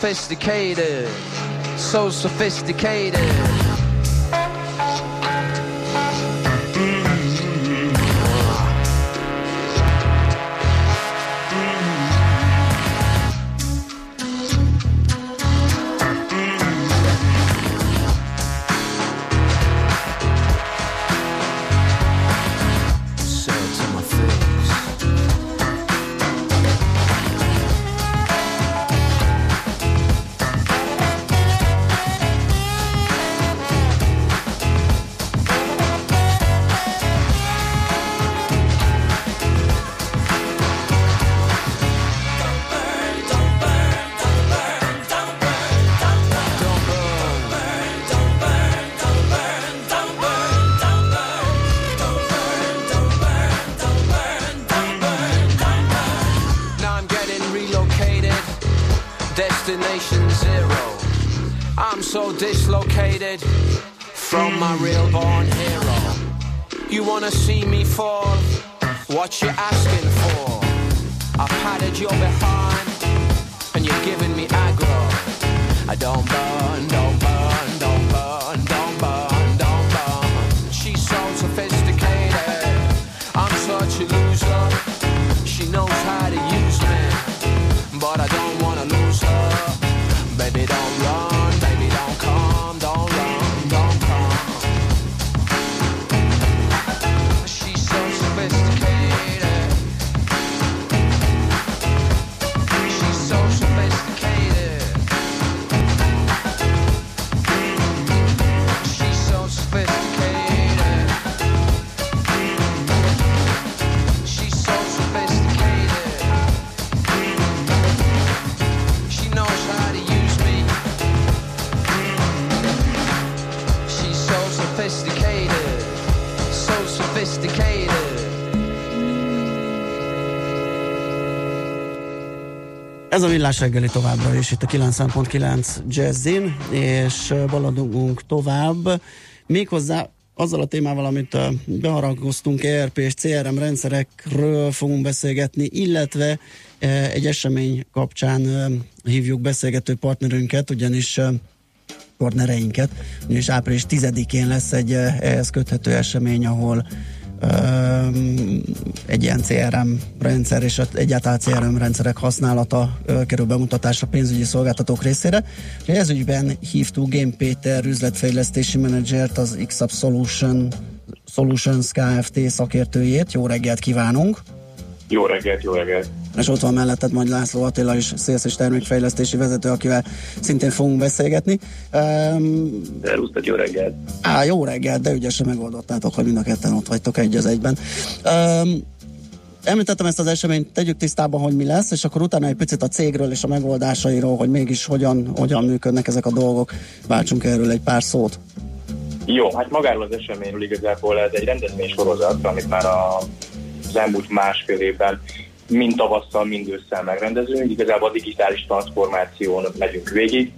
Sophisticated, so sophisticated. What Watch your ass. Ez a villás reggeli továbbra is itt a 9.9 Jazzin, és baladunk tovább, méghozzá azzal a témával, amit beharangoztunk, ERP és CRM rendszerekről fogunk beszélgetni, illetve egy esemény kapcsán hívjuk beszélgető partnerünket, ugyanis partnereinket, ugyanis április 10-én lesz egy ehhez köthető esemény, ahol egy ilyen CRM rendszer és egyáltalán CRM rendszerek használata kerül bemutatásra pénzügyi szolgáltatók részére. Ez ügyben hívtuk Game Péter üzletfejlesztési menedzsert, az XUp Solution, Solutions Kft. szakértőjét. Jó reggelt kívánunk! Jó reggelt, jó reggelt. És ott van melletted Nagy László Attila is, szélsz és termékfejlesztési vezető, akivel szintén fogunk beszélgetni. Um, Szervusz, jó reggelt. Á, jó reggelt, de ügyesen megoldottátok, hogy mind a ketten ott vagytok egy az egyben. Um, említettem ezt az eseményt, tegyük tisztában, hogy mi lesz, és akkor utána egy picit a cégről és a megoldásairól, hogy mégis hogyan, hogyan működnek ezek a dolgok. Váltsunk erről egy pár szót. Jó, hát magáról az eseményről igazából ez egy rendezvény sorozat, amit már a, az elmúlt másfél évben mind tavasszal, mind ősszel megrendezünk. Igazából a digitális transformáción megyünk végig,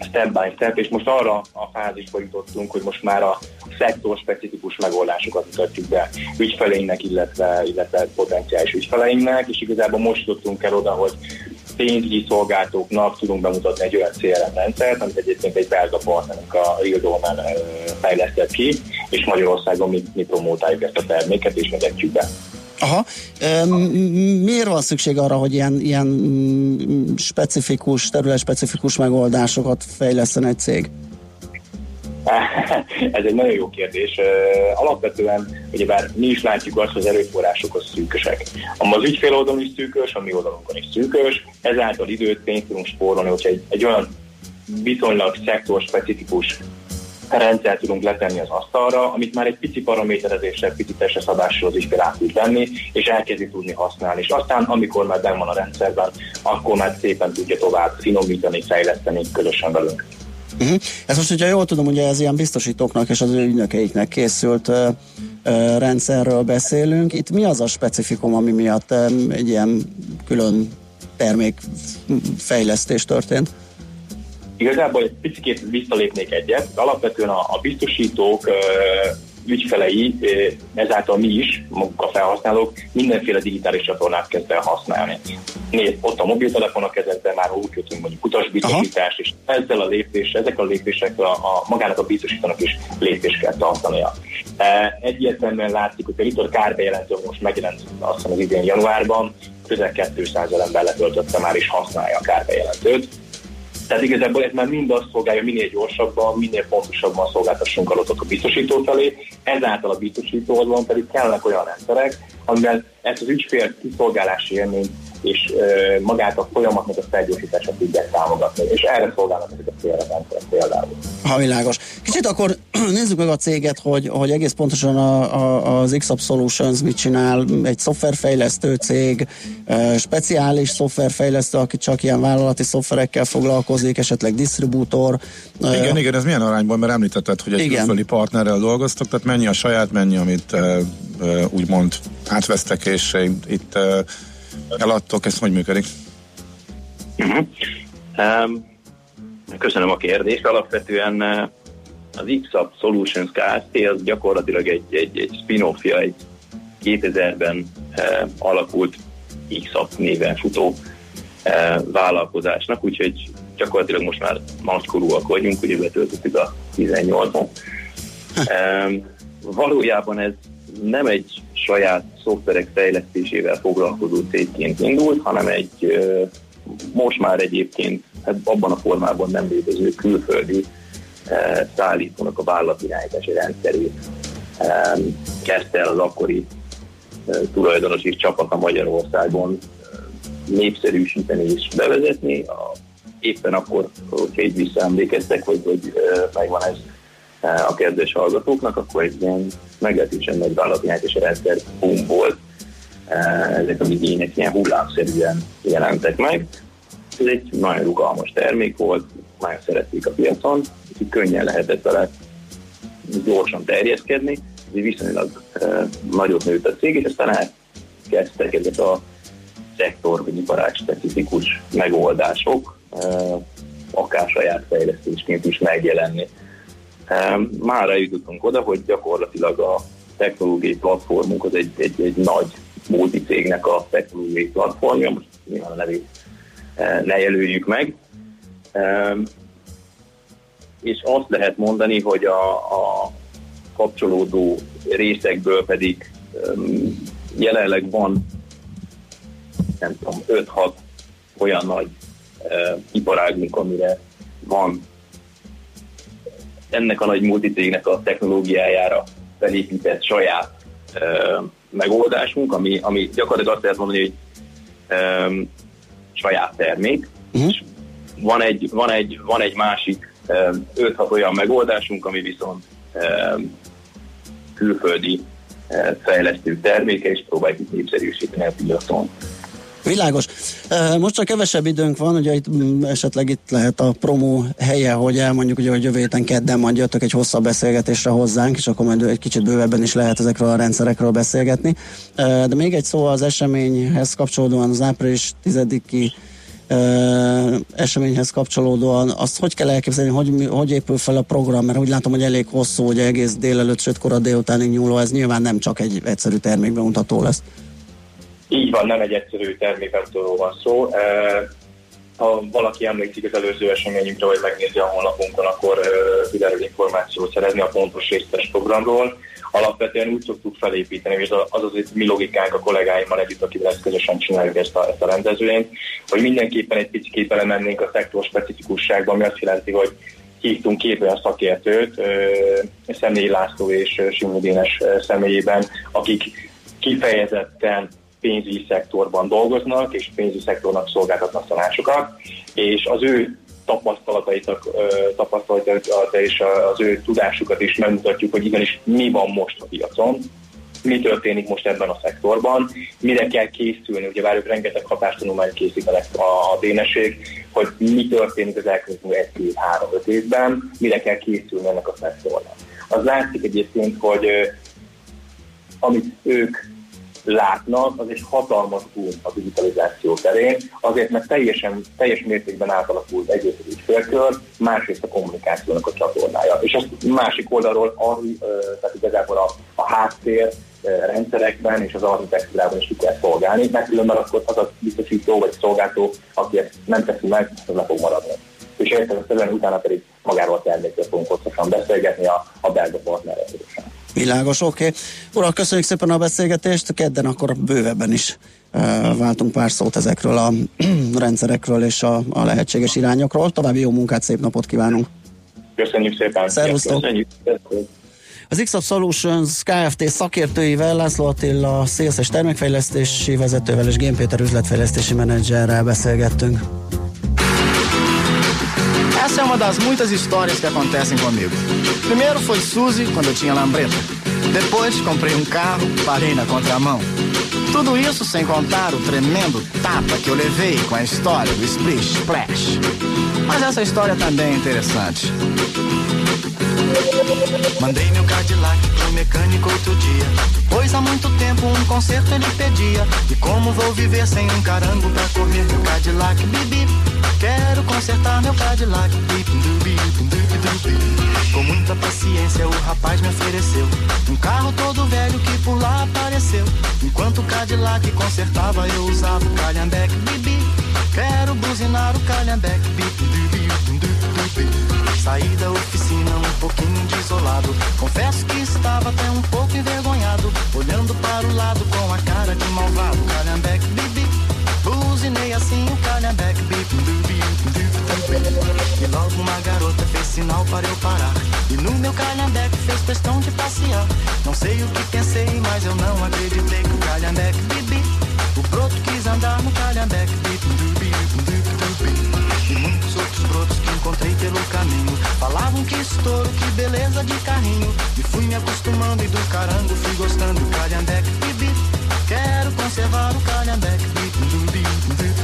step by step, és most arra a fázisba jutottunk, hogy most már a szektor specifikus megoldásokat mutatjuk be ügyfeleinknek, illetve, illetve potenciális ügyfeleinknek, és igazából most jutottunk el oda, hogy pénzügyi szolgáltóknak tudunk bemutatni egy olyan CRM rendszert, amit egyébként egy belga partnerünk a Real Domain ö, fejlesztett ki, és Magyarországon mi, mi promótáljuk ezt a terméket, és vezetjük be. Aha. Miért van szükség arra, hogy ilyen, ilyen specifikus, terület specifikus megoldásokat fejleszten egy cég? Ez egy nagyon jó kérdés. Alapvetően, ugyebár mi is látjuk azt, hogy az erőforrások az szűkösek. Ami az ügyfél oldalon is szűkös, a mi oldalunkon is szűkös, ezáltal időt, pénzt tudunk spórolni, hogyha egy, egy olyan viszonylag szektor specifikus rendszert tudunk letenni az asztalra, amit már egy pici paraméterezéssel, pici testeszabással az ügyfél át tud venni, és elkezdi tudni használni. És aztán, amikor már benn van a rendszerben, akkor már szépen tudja tovább finomítani, fejleszteni közösen velünk. Uh-huh. Ez most, hogyha jól tudom, ugye ez ilyen biztosítóknak és az ő ügynökeiknek készült uh, uh, rendszerről beszélünk. Itt mi az a specifikum, ami miatt um, egy ilyen külön termékfejlesztés történt? Igazából egy picit visszalépnék egyet. Alapvetően a, a biztosítók ö, ügyfelei, ezáltal mi is, maguk a felhasználók, mindenféle digitális csatornát kezd el használni. Nézd, ott a mobiltelefon a kezedben már úgy kötünk mondjuk utasbiztosítás, és ezzel a lépés, ezek a lépésekkel a, a magának a biztosítónak is lépést kell tartania. E, egyértelműen látszik, hogy a Ritor kárbejelentő most megjelent azt hiszem az idén januárban, közel 200 ezer ember letöltötte már és használja a kárbejelentőt. Tehát igazából ez már mind azt szolgálja, minél gyorsabban, minél pontosabban szolgáltassunk adatot a biztosító felé, ezáltal a biztosító oldalon pedig kellnek olyan rendszerek, amivel ezt az ügyfél kiszolgálási élményt és magát a folyamatnak a felgyorsítását tudják támogatni. És erre szolgálnak ezek a célrendszerek például. Ha világos. Kicsit akkor nézzük meg a céget, hogy, hogy egész pontosan a, a, az XUp Solutions mit csinál. Egy szoftverfejlesztő cég, speciális szoftverfejlesztő, aki csak ilyen vállalati szoftverekkel foglalkozik, esetleg disztribútor. Igen, igen, ez milyen arányban, mert említetted, hogy egy Igen. külföldi partnerrel dolgoztok, tehát mennyi a saját, mennyi, amit úgymond átvesztek, és itt eladtok, ez hogy működik? Uh-huh. Um, köszönöm a kérdést. Alapvetően uh, az XUP Solutions Kft. az gyakorlatilag egy, egy, egy spin-offja egy 2000-ben uh, alakult XUP néven futó uh, vállalkozásnak, úgyhogy gyakorlatilag most már nagykorúak vagyunk, ugye betöltöttük a 18-on. Um, valójában ez nem egy saját szoftverek fejlesztésével foglalkozó cégként indult, hanem egy most már egyébként hát abban a formában nem létező külföldi szállítónak a vállalatirányítási rendszerét kezdte el az akkori tulajdonos és csapata Magyarországon népszerűsíteni és bevezetni. Éppen akkor, hogyha így visszaemlékeztek, hogy, hogy megvan ez a kedves hallgatóknak, akkor egy ilyen meglehetősen nagy vállalatirányítási rendszer volt Eh, ezek az igények ilyen hullámszerűen jelentek meg. Ez egy nagyon rugalmas termék volt, nagyon szerették a piacon, úgyhogy könnyen lehetett vele gyorsan terjeszkedni, ez viszonylag uh, nagyot nőtt a cég, és aztán elkezdtek ezek a szektor vagy iparág specifikus megoldások, akár saját fejlesztésként is megjelenni. Már eljutottunk oda, hogy gyakorlatilag a technológiai platformunk az egy, egy, egy nagy multicégnek a technológiai platformja, most nyilván a nevét e, ne jelöljük meg. És azt lehet mondani, hogy a, a kapcsolódó részekből pedig jelenleg van nem tudom, 5-6 olyan nagy iparágunk, amire van ennek a nagy multicégnek a technológiájára felépített saját uh, megoldásunk, ami, ami gyakorlatilag azt lehet mondani, hogy um, saját termék, uh-huh. és van egy, van egy, van egy másik um, 5-6 olyan megoldásunk, ami viszont um, külföldi fejlesztő terméke, és próbáljuk népszerűsíteni a piacon. Világos. Most csak kevesebb időnk van, ugye itt mm, esetleg itt lehet a promó helye, hogy elmondjuk, ugye, hogy jövő héten kedden majd jöttök egy hosszabb beszélgetésre hozzánk, és akkor majd egy kicsit bővebben is lehet ezekről a rendszerekről beszélgetni. De még egy szó az eseményhez kapcsolódóan az április 10-i eseményhez kapcsolódóan, azt hogy kell elképzelni, hogy, hogy épül fel a program, mert úgy látom, hogy elég hosszú, hogy egész délelőtt, sőt kora délutánig nyúló, ez nyilván nem csak egy egyszerű termékbemutató lesz. Így van, nem egy egyszerű termékemtől van szó. Ha valaki emlékszik az előző eseményünkre, vagy megnézi a honlapunkon, akkor kiderül információt szerezni a pontos részletes programról. Alapvetően úgy szoktuk felépíteni, és az az mi logikánk a kollégáimmal együtt, akivel ezt közösen csináljuk ezt a, ezt a rendezvényt, hogy mindenképpen egy picit belemennénk a szektor specifikusságba, ami azt jelenti, hogy hívtunk két olyan szakértőt, Személyi László és Simudénes személyében, akik kifejezetten pénzügyi szektorban dolgoznak, és pénzügyi szektornak szolgáltatnak tanácsokat, és az ő tapasztalatait, tapasztalatait és az ő tudásukat is megmutatjuk, hogy igenis mi van most a piacon, mi történik most ebben a szektorban, mire kell készülni, ugye várjuk rengeteg hatástanulmányt készítenek a déneség, hogy mi történik az elkövetkező egy, két, három, öt évben, mire kell készülni ennek a szektornak. Az látszik egyébként, hogy amit ők látnak, az egy hatalmas boom a digitalizáció terén, azért mert teljesen, teljes mértékben átalakult egyrészt az ügyfélkör, másrészt a kommunikációnak a csatornája. És azt másik oldalról, tehát igazából a, a háttér rendszerekben és az architektúrában is ki kell szolgálni, mert különben akkor az a biztosító vagy szolgáltó, aki ezt nem teszi meg, az le fog maradni. És értelemszerűen utána pedig magáról a termékről fogunk hosszasan beszélgetni a, a belga partnerrel. Világos, oké. Okay. Urak, köszönjük szépen a beszélgetést, kedden akkor bővebben is váltunk pár szót ezekről a rendszerekről és a, a lehetséges irányokról. További jó munkát, szép napot kívánunk! Köszönjük szépen! Szervusztok! Köszönjük! Az x Solutions Kft. szakértőivel, László Attila szélszes termékfejlesztési vezetővel és Gén Péter üzletfejlesztési menedzserrel beszélgettünk. Essa é uma das muitas histórias que acontecem comigo. Primeiro foi Suzy, quando eu tinha lambreta. Depois comprei um carro, parei na contramão. Tudo isso sem contar o tremendo tapa que eu levei com a história do Splish Splash. Mas essa história também é interessante. Mandei meu Cadillac pro mecânico outro dia. Pois há muito tempo um conserto ele pedia. E como vou viver sem um carango pra correr meu Cadillac bibi? Quero consertar meu Cadillac. Com muita paciência o rapaz me ofereceu um carro todo velho que por lá apareceu. Enquanto o Cadillac consertava eu usava o calhambeque. Bibi, quero buzinar o calhambeque. Saí da oficina um pouquinho desolado. Confesso que estava até um pouco envergonhado, olhando para o lado com a cara de malvado. Calhambeque, bibi. Buzinei assim o calhambeque, dubi, E logo uma garota fez sinal para eu parar. E no meu calhambeque fez questão de passear. Não sei o que pensei, mas eu não acreditei que o calhambeque, bibi. O broto quis andar no dubi, dubi. E muitos outros brotos que encontrei pelo caminho. Falavam que estouro, que beleza de carrinho. E fui me acostumando e do carango fui gostando. Calhambeque, bibi. Quero conservar o dubi, dubi.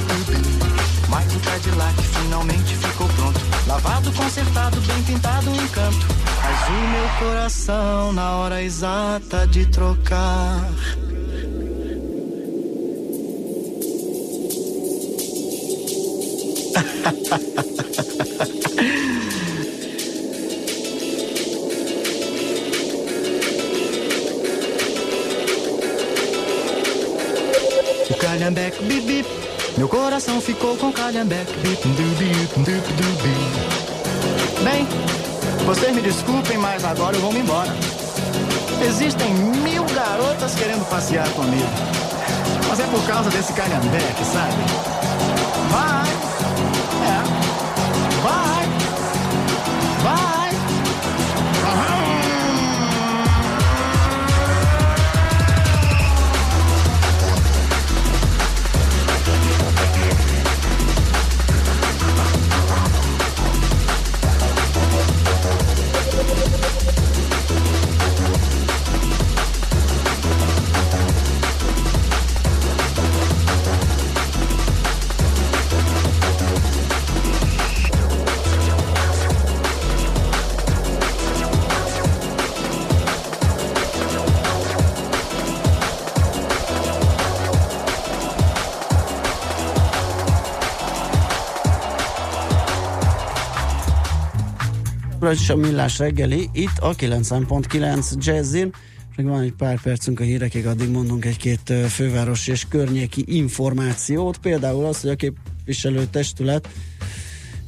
Mas o Cadillac finalmente ficou pronto. Lavado, consertado, bem pintado, um encanto. Mas o meu coração, na hora exata de trocar. O calhambeque, bip, bip. Meu coração ficou com calhambeque. Bem, vocês me desculpem, mas agora eu vou me embora. Existem mil garotas querendo passear comigo. Mas é por causa desse calhambeque, sabe? Továbbra is a millás reggeli, itt a 9.9 Jazzin. Még van egy pár percünk a hírekig, addig mondunk egy-két ö, főváros és környéki információt. Például az, hogy a képviselő testület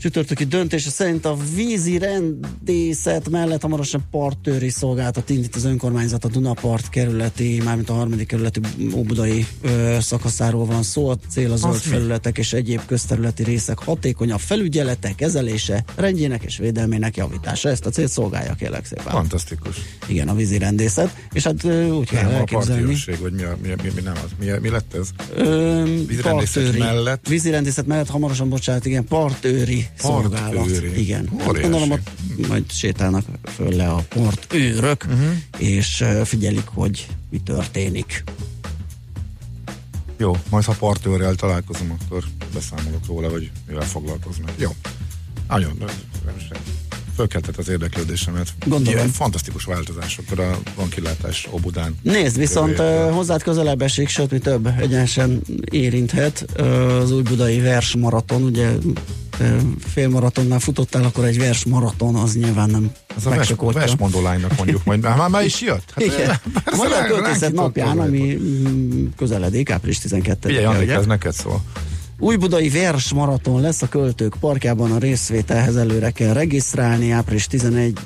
csütörtöki döntése szerint a vízi rendészet mellett hamarosan partőri szolgáltat indít az önkormányzat a Dunapart kerületi, mármint a harmadik kerületi óbudai ö, szakaszáról van szó. A cél a zöld Az mi? felületek és egyéb közterületi részek hatékonyabb felügyelete, kezelése, rendjének és védelmének javítása. Ezt a célt szolgálja kérlek szépen. Fantasztikus. Igen, a vízi rendészet. És hát ö, úgy kell Nem, a elképzelni. partiőrség, vagy mi, a, mi, mi, mi, nem az. Mi, mi lett ez? Ö, Vízrendészet partőri- mellett? Vízirendészet mellett hamarosan, bocsánat, igen, partőri szolgálat. Igen. Hát gondolom, ott majd sétálnak föl le a partőrök, Mhm. uh-huh. és ö, figyelik, hogy mi történik. Jó, majd ha partőrrel találkozom, akkor beszámolok róla, hogy mivel foglalkoznak. Jó. Nagyon, fölkeltett az érdeklődésemet. Gondolom. Ilyen fantasztikus változások a vankilátás Obudán. Nézd, viszont Jövő ö, hozzád közelebb esik, sőt, mi több egyenesen érinthet az új budai versmaraton, ugye félmaratonnál futottál, akkor egy versmaraton az nyilván nem Ez a vers, versmondó lánynak mondjuk majd. Már, már, is jött? Hát, Igen. A Magyar Költészet napján, ami mm, közeledik, április 12 Figyelj, Andrik, ez neked szól. Új budai vers maraton lesz a Költők Parkjában, a részvételhez előre kell regisztrálni, április 11,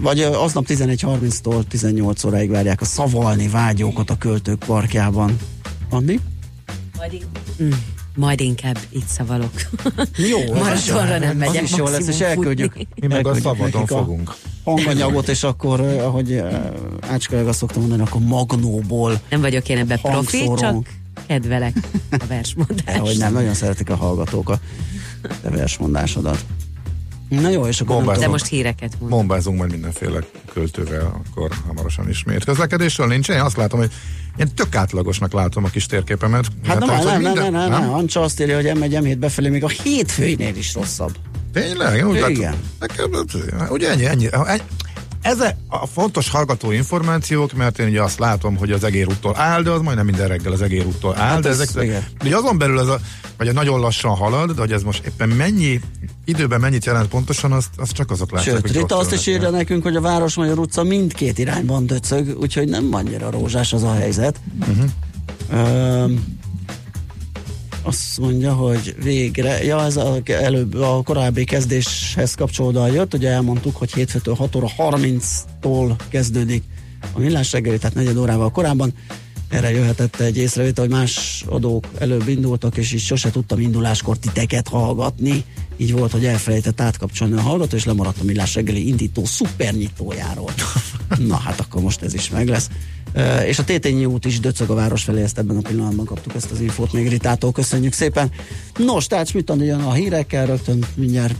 vagy aznap 11.30-tól 18 óráig várják a szavalni vágyókat a Költők Parkjában. Andi? Majd, in- mm, majd inkább itt szavalok. Jó, az Maratonra nem Az megyek, is jó lesz, és elküldjük. futni. Mi meg a elküldjük szabadon nekik a fogunk. Hanganyagot, és akkor, ö, ahogy ö, Ácska azt szoktam mondani, akkor magnóból Nem vagyok én ebben profi, csak kedvelek a versmondást. hogy nem, nagyon szeretik a hallgatók a te versmondásodat. Na jó, és akkor De most híreket mondom. Bombázunk majd mindenféle költővel, akkor hamarosan ismét. Közlekedésről nincs, én azt látom, hogy én tök átlagosnak látom a kis térképemet. Hát nem, nem, hogy nem, nem, nem, nem, Ancsa azt írja, hogy M1 M7 befelé még a hétfőinél is rosszabb. Tényleg? Én úgy Igen. látom, nekem, ugye ennyi, ennyi, Ezek a fontos hallgató információk, mert én ugye azt látom, hogy az egérúttól áll, de az majdnem minden reggel az egérúttól áll, Hát de ez- ezek, igen. ugye azon belül ez a, vagy a nagyon lassan halad, de hogy ez most éppen mennyi időben mennyit jelent pontosan, azt, azt csak azok látják, Sőt, Rita azt is írja nekünk, hogy a Városmajor utca mindkét irányban döcög, úgyhogy nem annyira rózsás az a helyzet. Uh-huh. Öm, azt mondja, hogy végre, ja, ez a, előbb a korábbi kezdéshez kapcsolódóan jött, ugye elmondtuk, hogy hétfőtől 6 óra 30-tól kezdődik a millás reggeli, tehát negyed órával korábban. Erre jöhetett egy észrevétel, hogy más adók előbb indultak, és így sose tudtam induláskor titeket hallgatni. Így volt, hogy elfelejtett átkapcsolni a hallgató, és lemaradt a millás reggeli indító szupernyitójáról. Na hát akkor most ez is meg lesz. Uh, és a Tétényi út is döcög a város felé, ezt ebben a pillanatban kaptuk ezt az infót még Ritától, köszönjük szépen. Nos, tehát mit jön a hírekkel, rögtön mindjárt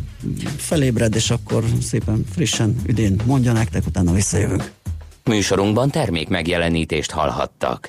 felébred, és akkor szépen frissen üdén mondja nektek, utána visszajövünk. Műsorunkban termék megjelenítést hallhattak.